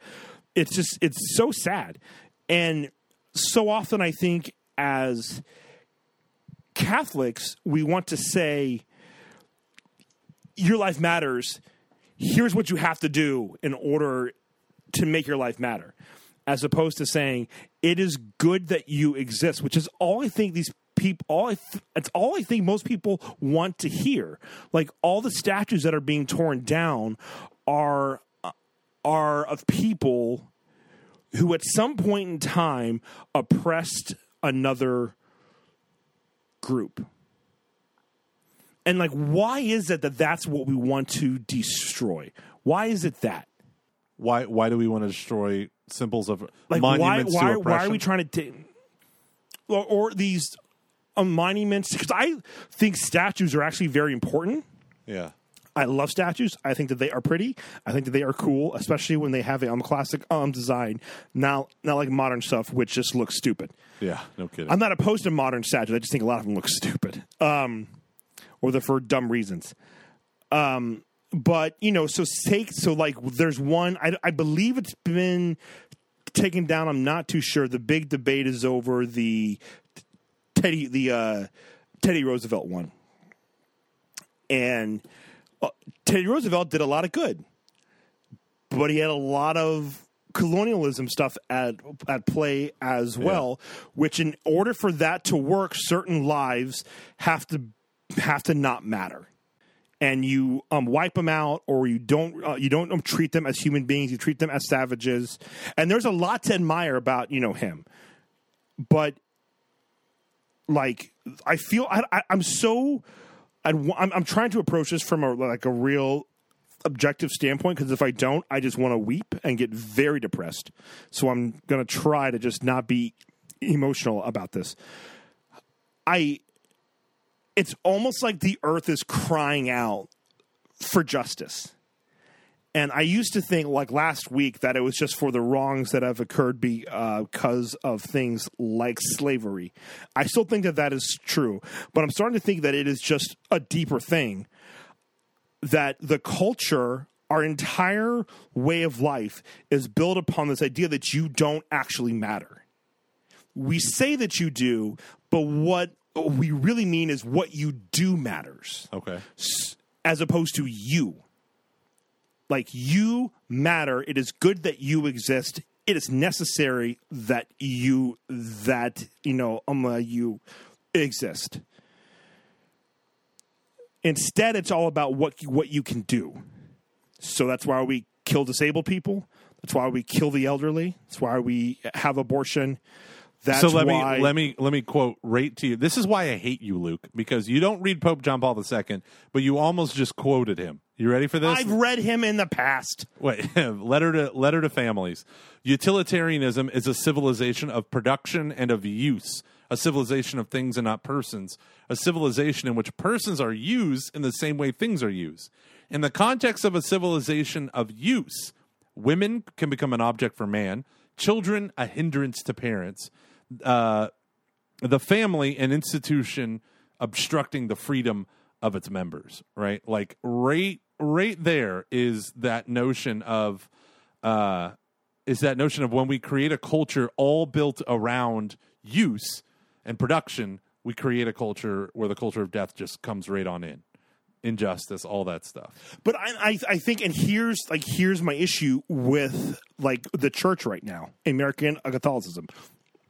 it's just it's so sad. And so often I think as Catholics, we want to say, your life matters. Here's what you have to do in order to make your life matter, as opposed to saying, it is good that you exist, which is all I think these people, all I th- it's all I think most people want to hear. Like all the statues that are being torn down are are of people who at some point in time oppressed another group. And like, why is it that that's what we want to destroy? Why is it that? Why why do we want to destroy symbols of Like, why monuments why why are we trying to take or, or these uh, monuments? Because I think statues are actually very important. Yeah. I love statues. I think that they are pretty. I think that they are cool, especially when they have a um, classic um design. Now, not like modern stuff, which just looks stupid. Yeah, no kidding. I'm not opposed to modern statues. I just think a lot of them look stupid, um, or they're for dumb reasons. Um, but you know, so take so like there's one. I, I believe it's been taken down. I'm not too sure. The big debate is over the Teddy the uh, Teddy Roosevelt one, and uh, Teddy Roosevelt did a lot of good, but he had a lot of colonialism stuff at at play as well. Which, in order for that to work, certain lives have to have to not matter. And you um, wipe them out, or you don't uh, you don't um, treat them as human beings. You treat them as savages. And there's a lot to admire about you know him, but like I feel I, I, I'm so I'd, wa- I'm, I'm trying to approach this from a like a real objective standpoint because if I don't, I just want to weep and get very depressed. So I'm to try to just not be emotional about this. I it's almost like the earth is crying out for justice. And I used to think, like last week, that it was just for the wrongs that have occurred uh, because of things like slavery. I still think that that is true, but I'm starting to think that it is just a deeper thing. That the culture, our entire way of life, is built upon this idea that you don't actually matter. We say that you do, but what we really mean is what you do matters okay. as opposed to you. Like you matter. It is good that you exist. It is necessary that you that you know um uh, you exist. Instead, it's all about what you, what you can do. So that's why we kill disabled people. That's why we kill the elderly. That's why we have abortion. That's so let why me let me let me quote right to you. This is why I hate you, Luke, because you don't read Pope John Paul II, but you almost just quoted him. You ready for this? I've read him in the past. Wait, letter to letter to families. Utilitarianism is a civilization of production and of use, a civilization of things and not persons, a civilization in which persons are used in the same way things are used. In the context of a civilization of use, women can become an object for man, children a hindrance to parents, uh, the family an institution obstructing the freedom of its members right? Like right right there is that notion of uh is that notion of when we create a culture all built around use and production we create a culture where the culture of death just comes right on in. Injustice all that stuff. But I, I, I think, and here's like here's my issue with like the church right now, American Catholicism.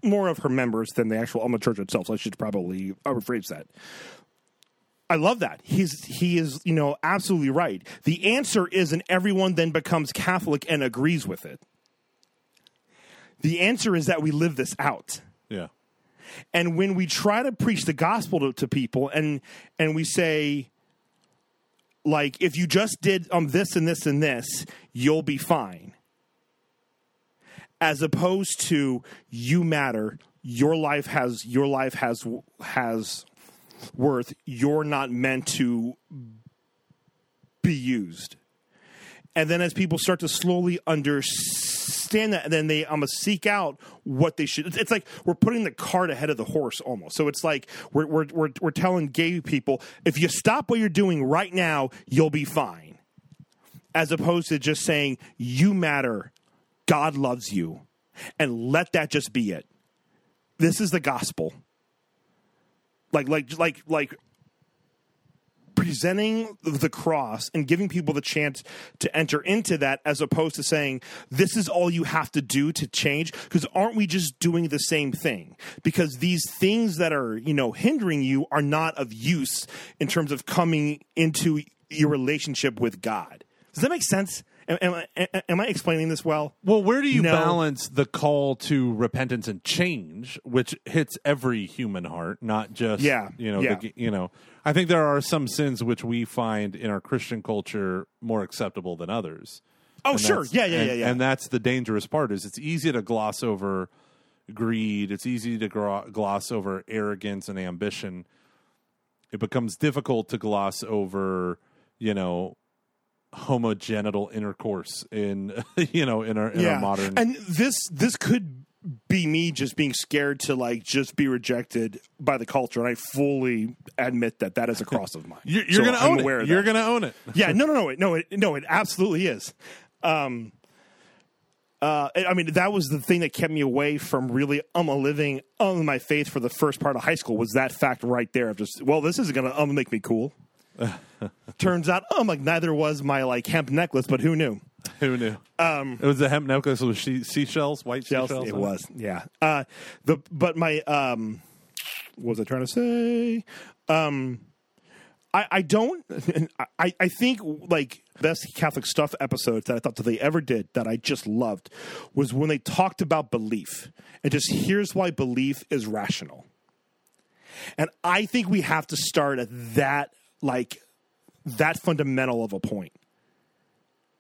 More of her members than the actual Alma Church itself. So I should probably rephrase that. I love that. He's he is you know absolutely right. The answer isn't everyone then becomes Catholic and agrees with it. The answer is that we live this out. yeah And when we try to preach the gospel to, to people and and we say, like if you just did um this and this and this, you'll be fine. As opposed to you matter, your life has your life has has worth. You're not meant to be used. And then as people start to slowly understand that, and then they i'm a seek out what they should. It's like we're putting the cart ahead of the horse almost. So it's like we're we're we're, we're telling gay people if you stop what you're doing right now, you'll be fine. As opposed to just saying you matter, God loves you, and let that just be it. This is the gospel. Like like like like presenting the cross and giving people the chance to enter into that as opposed to saying this is all you have to do to change because aren't we just doing the same thing because these things that are you know hindering you are not of use in terms of coming into your relationship with god does that make sense am, am, I, am I explaining this well Well, where do you No. balance the call to repentance and change, which hits every human heart, not just Yeah, you know, yeah. the, you know. I think there are some sins which we find in our Christian culture more acceptable than others. oh And sure yeah yeah and, yeah yeah And that's the dangerous part is it's easy to gloss over greed. It's easy to gro- gloss over arrogance and ambition. It becomes difficult to gloss over, you know, homogenital intercourse in you know in our in our modern and this this could be me just being scared to like just be rejected by the culture and i fully admit that that is a cross of mine You're, you're So gonna I'm own aware it. You're gonna own it. yeah no no no no it, no it absolutely is um uh, I mean, that was the thing that kept me away from really um living on my faith for the first part of high school. Was that fact right there of just well, this isn't going to um make me cool. Turns out, um, like neither was my like hemp necklace, but who knew? Who knew? Um, it was a hemp necklace with she- seashells, white Shells, seashells. It was, yeah. Uh, the but my um, what was I trying to say? Um, I I don't. I I think like best Catholic stuff episodes that I thought that they ever did that I just loved was when they talked about belief and just here's why belief is rational. And I think we have to start at that like that fundamental of a point.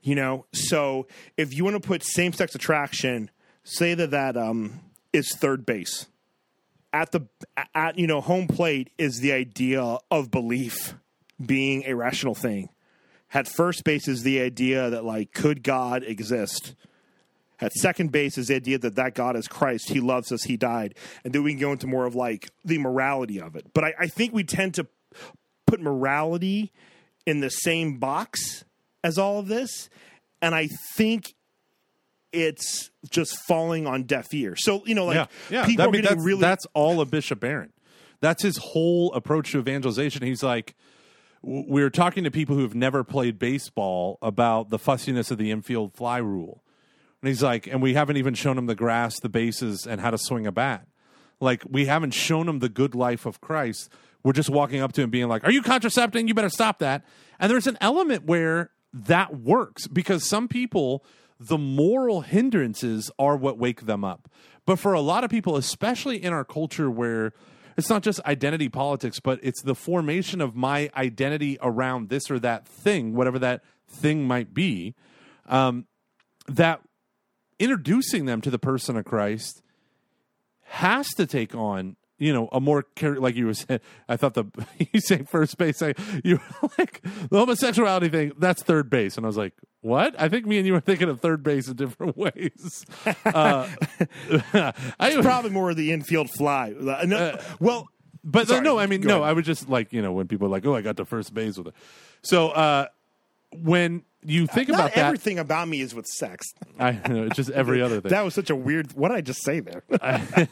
You know, so if you want to put same sex attraction, say that that um, is third base. At the at you know home plate is the idea of belief being a rational thing. At first base is the idea that like could God exist. At second base is the idea that that God is Christ. He loves us. He died. And then we can go into more of like the morality of it. But I, I think we tend to put morality in the same box as all of this. And I think it's just falling on deaf ears. So, you know, like yeah, yeah. people That- I are mean, getting that's, really. that's all of Bishop Barron. That's his whole approach to evangelization. He's like, we are talking to people who've never played baseball about the fussiness of the infield fly rule, and he's like, and we haven't even shown them the grass, the bases, and how to swing a bat. Like we haven't shown them the good life of Christ. We're just walking up to him, being like, "Are you contracepting? You better stop that." And there's an element where that works because some people, the moral hindrances are what wake them up. But for a lot of people, especially in our culture where it's not just identity politics, but it's the formation of my identity around this or that thing, whatever that thing might be, um, that introducing them to the person of Christ has to take on you know a more like you were saying i thought the you say first base I, you were like the homosexuality thing that's third base and i was like what i think me and you were thinking of third base in different ways uh, I, probably more of the infield fly. Uh, well, but Sorry, no, I mean, no, ahead. I was just like you know when people are like, oh, I got to first base with it. So uh, when you think not about that, everything about me is with sex. I know it's just every other thing. That was such a weird. What did I just say there? but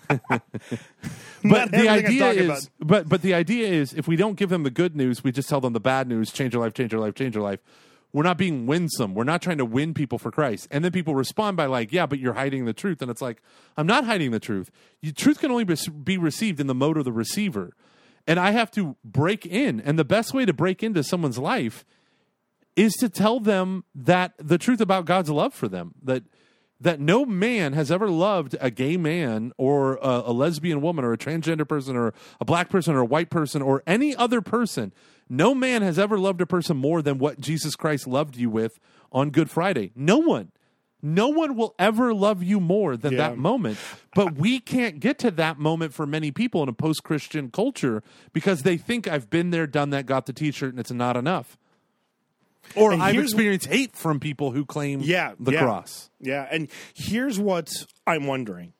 the idea is, but but the idea is, if we don't give them the good news, we just tell them the bad news. Change your life, change your life, change your life. We're not being winsome. We're not trying to win people for Christ. And then people respond by like, "Yeah, but you're hiding the truth." And it's like, I'm not hiding the truth. You, truth can only be, be received in the mode of the receiver, and I have to break in. And the best way to break into someone's life is to tell them that the truth about God's love for them that that no man has ever loved a gay man or a, a lesbian woman or a transgender person or a black person or a white person or any other person. No man has ever loved a person more than what Jesus Christ loved you with on Good Friday. No one. No one will ever love you more than Yeah. that moment. But we can't get to that moment for many people in a post Christian culture because they think I've been there, done that, got the t shirt, and it's not enough. Or And I've experienced hate from people who claim Yeah, the yeah. cross. Yeah, and here's what I'm wondering: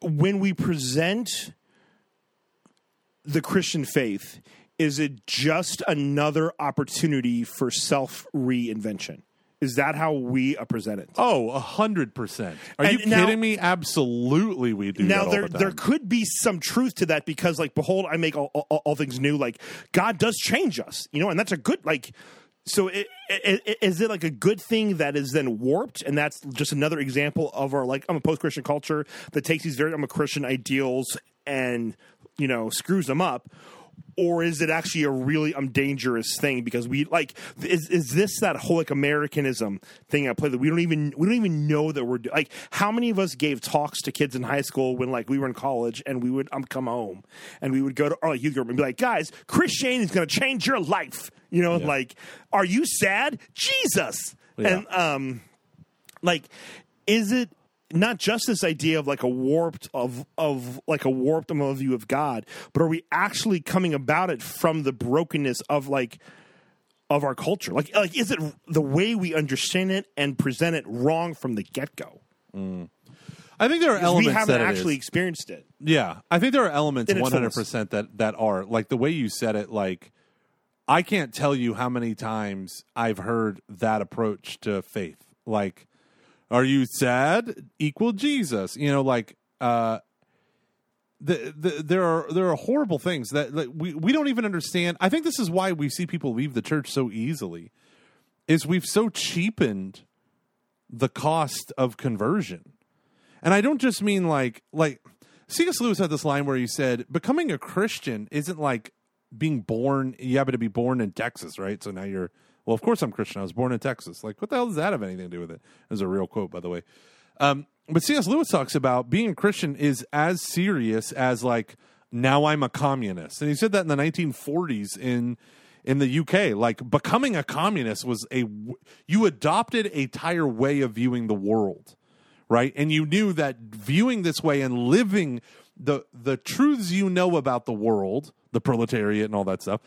when we present the Christian faith, is it just another opportunity for self reinvention? Is that how we uh, present it? Oh, a hundred percent. Are And you now- kidding me? Absolutely, we do. now there the there could be some truth to that because like behold i make all, all, all things new like god does change us you know and that's a good like so it, it, it, is it like a good thing that is then warped and that's just another example of our like i'm a post-christian culture that takes these very i'm a christian ideals and you know screws them up or is it actually a really um dangerous thing? Because we like is is this that whole like Americanism thing I play that we don't even we don't even know that we're like how many of us gave talks to kids in high school when like we were in college and we would um come home and we would go to our like, youth group and be like guys Christianity is going to change your life. You know like are you sad? Jesus! Yeah. and um like is it not just this idea of like a warped of of like a warped view of God, but are we actually coming about it from the brokenness of like of our culture? Like like is it the way we understand it and present it wrong from the get go? I think there are elements We haven't that it is. actually experienced it. Yeah, I think there are elements one hundred percent that that are like the way you said it. Like, I can't tell you how many times I've heard that approach to faith. Like, are you sad? Equal Jesus. You know, like, uh, the, the there are there are horrible things that like, we we don't even understand. I think this is why we see people leave the church so easily. Is we've so cheapened the cost of conversion. And I don't just mean like like C.S. Lewis had this line where he said, "Becoming a Christian isn't like being born. You happen to be born in Texas, right? So now you're well. Of course, I'm Christian. I was born in Texas. Like, what the hell does that have anything to do with it? it? Is a real quote, by the way. Um, but C.S. Lewis talks about being Christian is as serious as like now I'm a communist, and he said that in the 1940s in in the UK. Like becoming a communist was a you adopted a entire way of viewing the world right? And you knew that viewing this way and living the the truths you know about the world, the proletariat and all that stuff,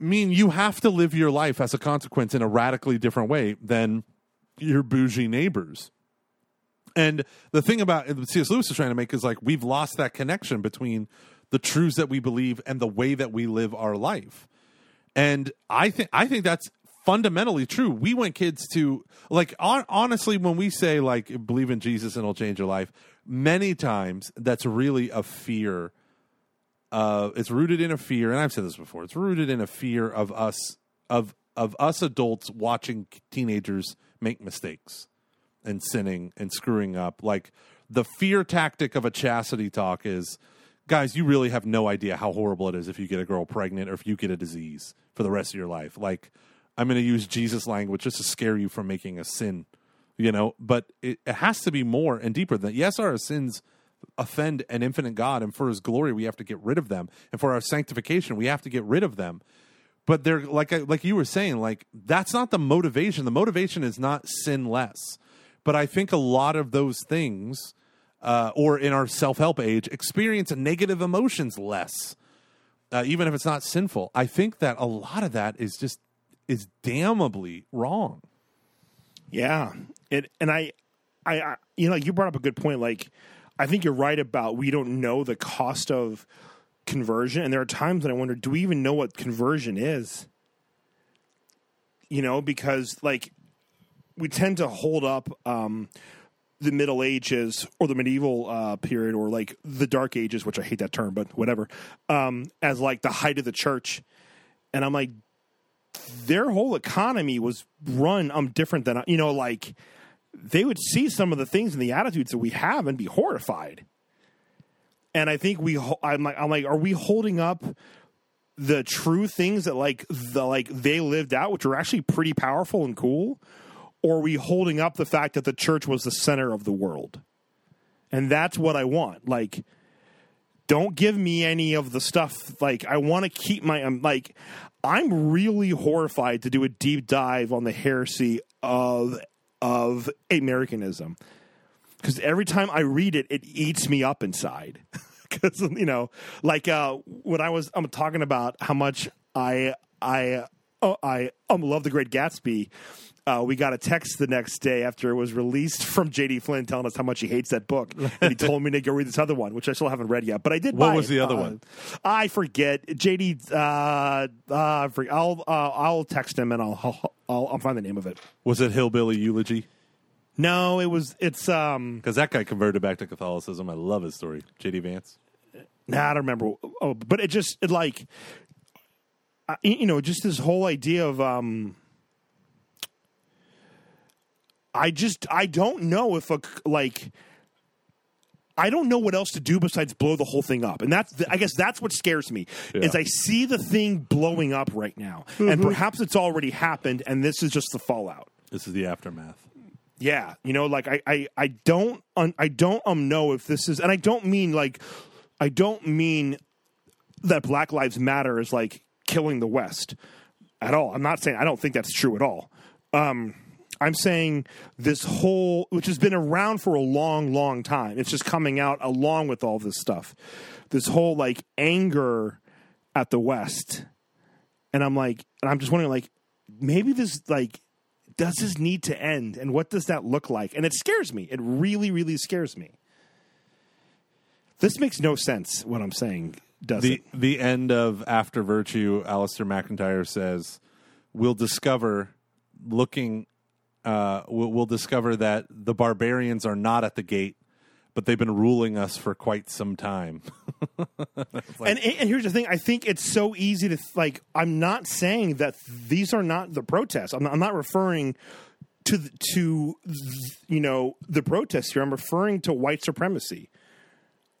mean you have to live your life as a consequence in a radically different way than your bougie neighbors. And the thing about C.S. Lewis is trying to make is like we've lost that connection between the truths that we believe and the way that we live our life. And I think I think that's fundamentally true. We want kids to like hon- honestly when we say like believe in Jesus and it'll change your life, many times that's really a fear uh it's rooted in a fear and I've said this before. It's rooted in a fear of us of of us adults watching teenagers make mistakes and sinning and screwing up. Like the fear tactic of a chastity talk is guys, you really have no idea how horrible it is if you get a girl pregnant or if you get a disease for the rest of your life. Like I'm going to use Jesus language just to scare you from making a sin, you know, but it, it has to be more and deeper than yes, our sins offend an infinite God and for his glory we have to get rid of them. And for our sanctification we have to get rid of them. But they're like like you were saying like that's not the motivation. The motivation is not sin less but i think a lot of those things uh, or in our self-help age experience negative emotions less uh, even if it's not sinful. I think that a lot of that is just is damnably wrong. Yeah, it and I, I, I, you know, you brought up a good point. Like, I think you're right about we don't know the cost of conversion, and there are times that I wonder, do we even know what conversion is? You know, because like we tend to hold up um, the Middle Ages or the medieval uh, period or like the Dark Ages, which I hate that term, but whatever, um, as like the height of the church, and I'm like, their whole economy was run um different than you know like they would see some of the things and the attitudes that we have and be horrified and i think we i'm like i'm like are we holding up the true things that like the like they lived out which are actually pretty powerful and cool or are we holding up the fact that the church was the center of the world? And that's what I want. Like, don't give me any of the stuff. Like, I want to keep my, I'm like, I'm really horrified to do a deep dive on the heresy of of Americanism because every time I read it, it eats me up inside. Because you know, like uh, when I was, I'm talking about how much I I oh, I um, love the Great Gatsby. Uh, we got a text the next day after it was released from JD Flynn telling us how much he hates that book, and he told me to go read this other one, which I still haven't read yet. But I did. What was it. the other Uh, one? I forget. JD. Uh, uh, forget. I'll uh, I'll text him and I'll, I'll I'll I'll find the name of it. Was it Hillbilly Eulogy? No, it was. It's um. Because that guy converted back to Catholicism. I love his story. JD Vance. Nah, I don't remember. Oh, but it just it like, I- you know, just this whole idea of um. I just I don't know if a like. I don't know what else to do besides blow the whole thing up, and that's the, I guess that's what scares me. Is I see the thing blowing up right now, and perhaps it's already happened, and this is just the fallout. This is the aftermath. Yeah, you know, like I, I, I don't, un, I don't um know if this is, and I don't mean like, I don't mean that Black Lives Matter is like killing the West at all. I'm not saying I don't think that's true at all. Um, I'm saying this whole, which has been around for a long, long time. It's just coming out along with all this stuff. This whole like anger at the West, and I'm like, and I'm just wondering, like, maybe this like does this need to end? And what does that look like? And it scares me. It really really scares me. This makes no sense what i'm saying does The it? the end of After Virtue, Alasdair MacIntyre says, "We'll discover, looking, uh, we'll, we'll discover that the barbarians are not at the gate, but they've been ruling us for quite some time." and, and here's the thing i think it's so easy to like i'm not saying that these are not the protests i'm not, I'm not referring to the- to you know the protests here i'm referring to white supremacy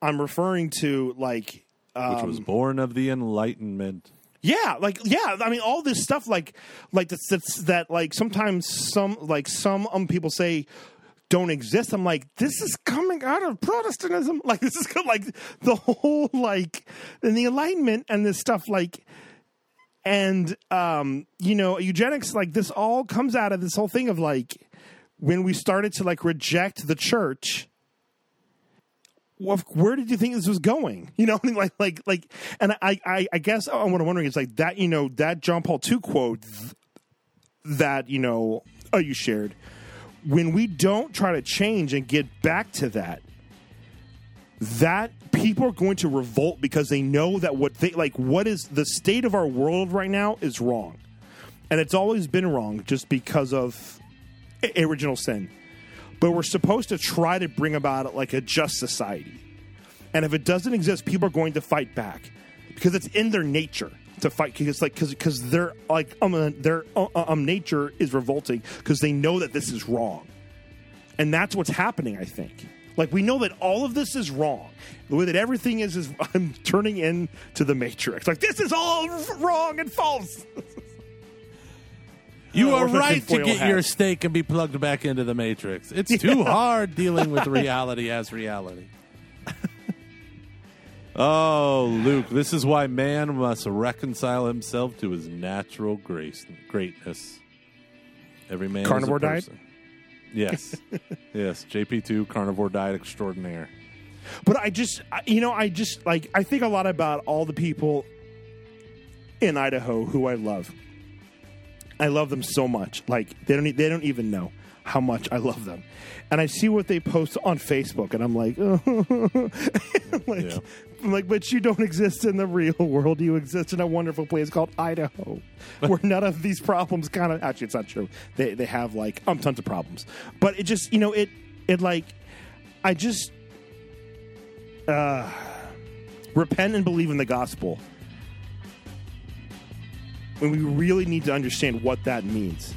i'm referring to like which was born of the Enlightenment. Yeah, like yeah, I mean all this stuff like like that's, that's that like sometimes some like some um people say don't exist. I'm like this is coming out of Protestantism. Like this is like the whole like and the Enlightenment and this stuff like and um you know eugenics like this all comes out of this whole thing of like when we started to like reject the church well, where did you think this was going? You know, like, like, like, and I, I, I guess what I'm wondering is like that, you know, that John Paul II quote th- that you know, oh, you shared. When we don't try to change and get back to that, that people are going to revolt because they know that what they like, what is the state of our world right now is wrong, and it's always been wrong just because of original sin but we're supposed to try to bring about like a just society. And if it doesn't exist, people are going to fight back because it's in their nature to fight. Because like because because their like um uh, their uh, um nature is revolting because they know that this is wrong, and that's what's happening. I think. Like we know that all of this is wrong. The way that everything is is I'm turning into the matrix. Like this is all wrong and false. You Or are right to get hat. your steak and be plugged back into the matrix. It's too hard dealing with reality as reality. oh, Luke, this is why man must reconcile himself to his natural grace greatness. Every man Carnivore is a diet? Yes. yes, JP2 carnivore diet extraordinaire. But I just, you know, I just like I think a lot about all the people in Idaho who I love. I love them so much. Like they don't, they don't even know how much I love them. And I see what they post on Facebook, and I'm like, like, Yeah. I'm like, but you don't exist in the real world. You exist in a wonderful place called Idaho, where none of these problems kind of. Actually, it's not true. They they have like um tons of problems, but it just you know it it like I just uh, repent and believe in the gospel when we really need to understand what that means.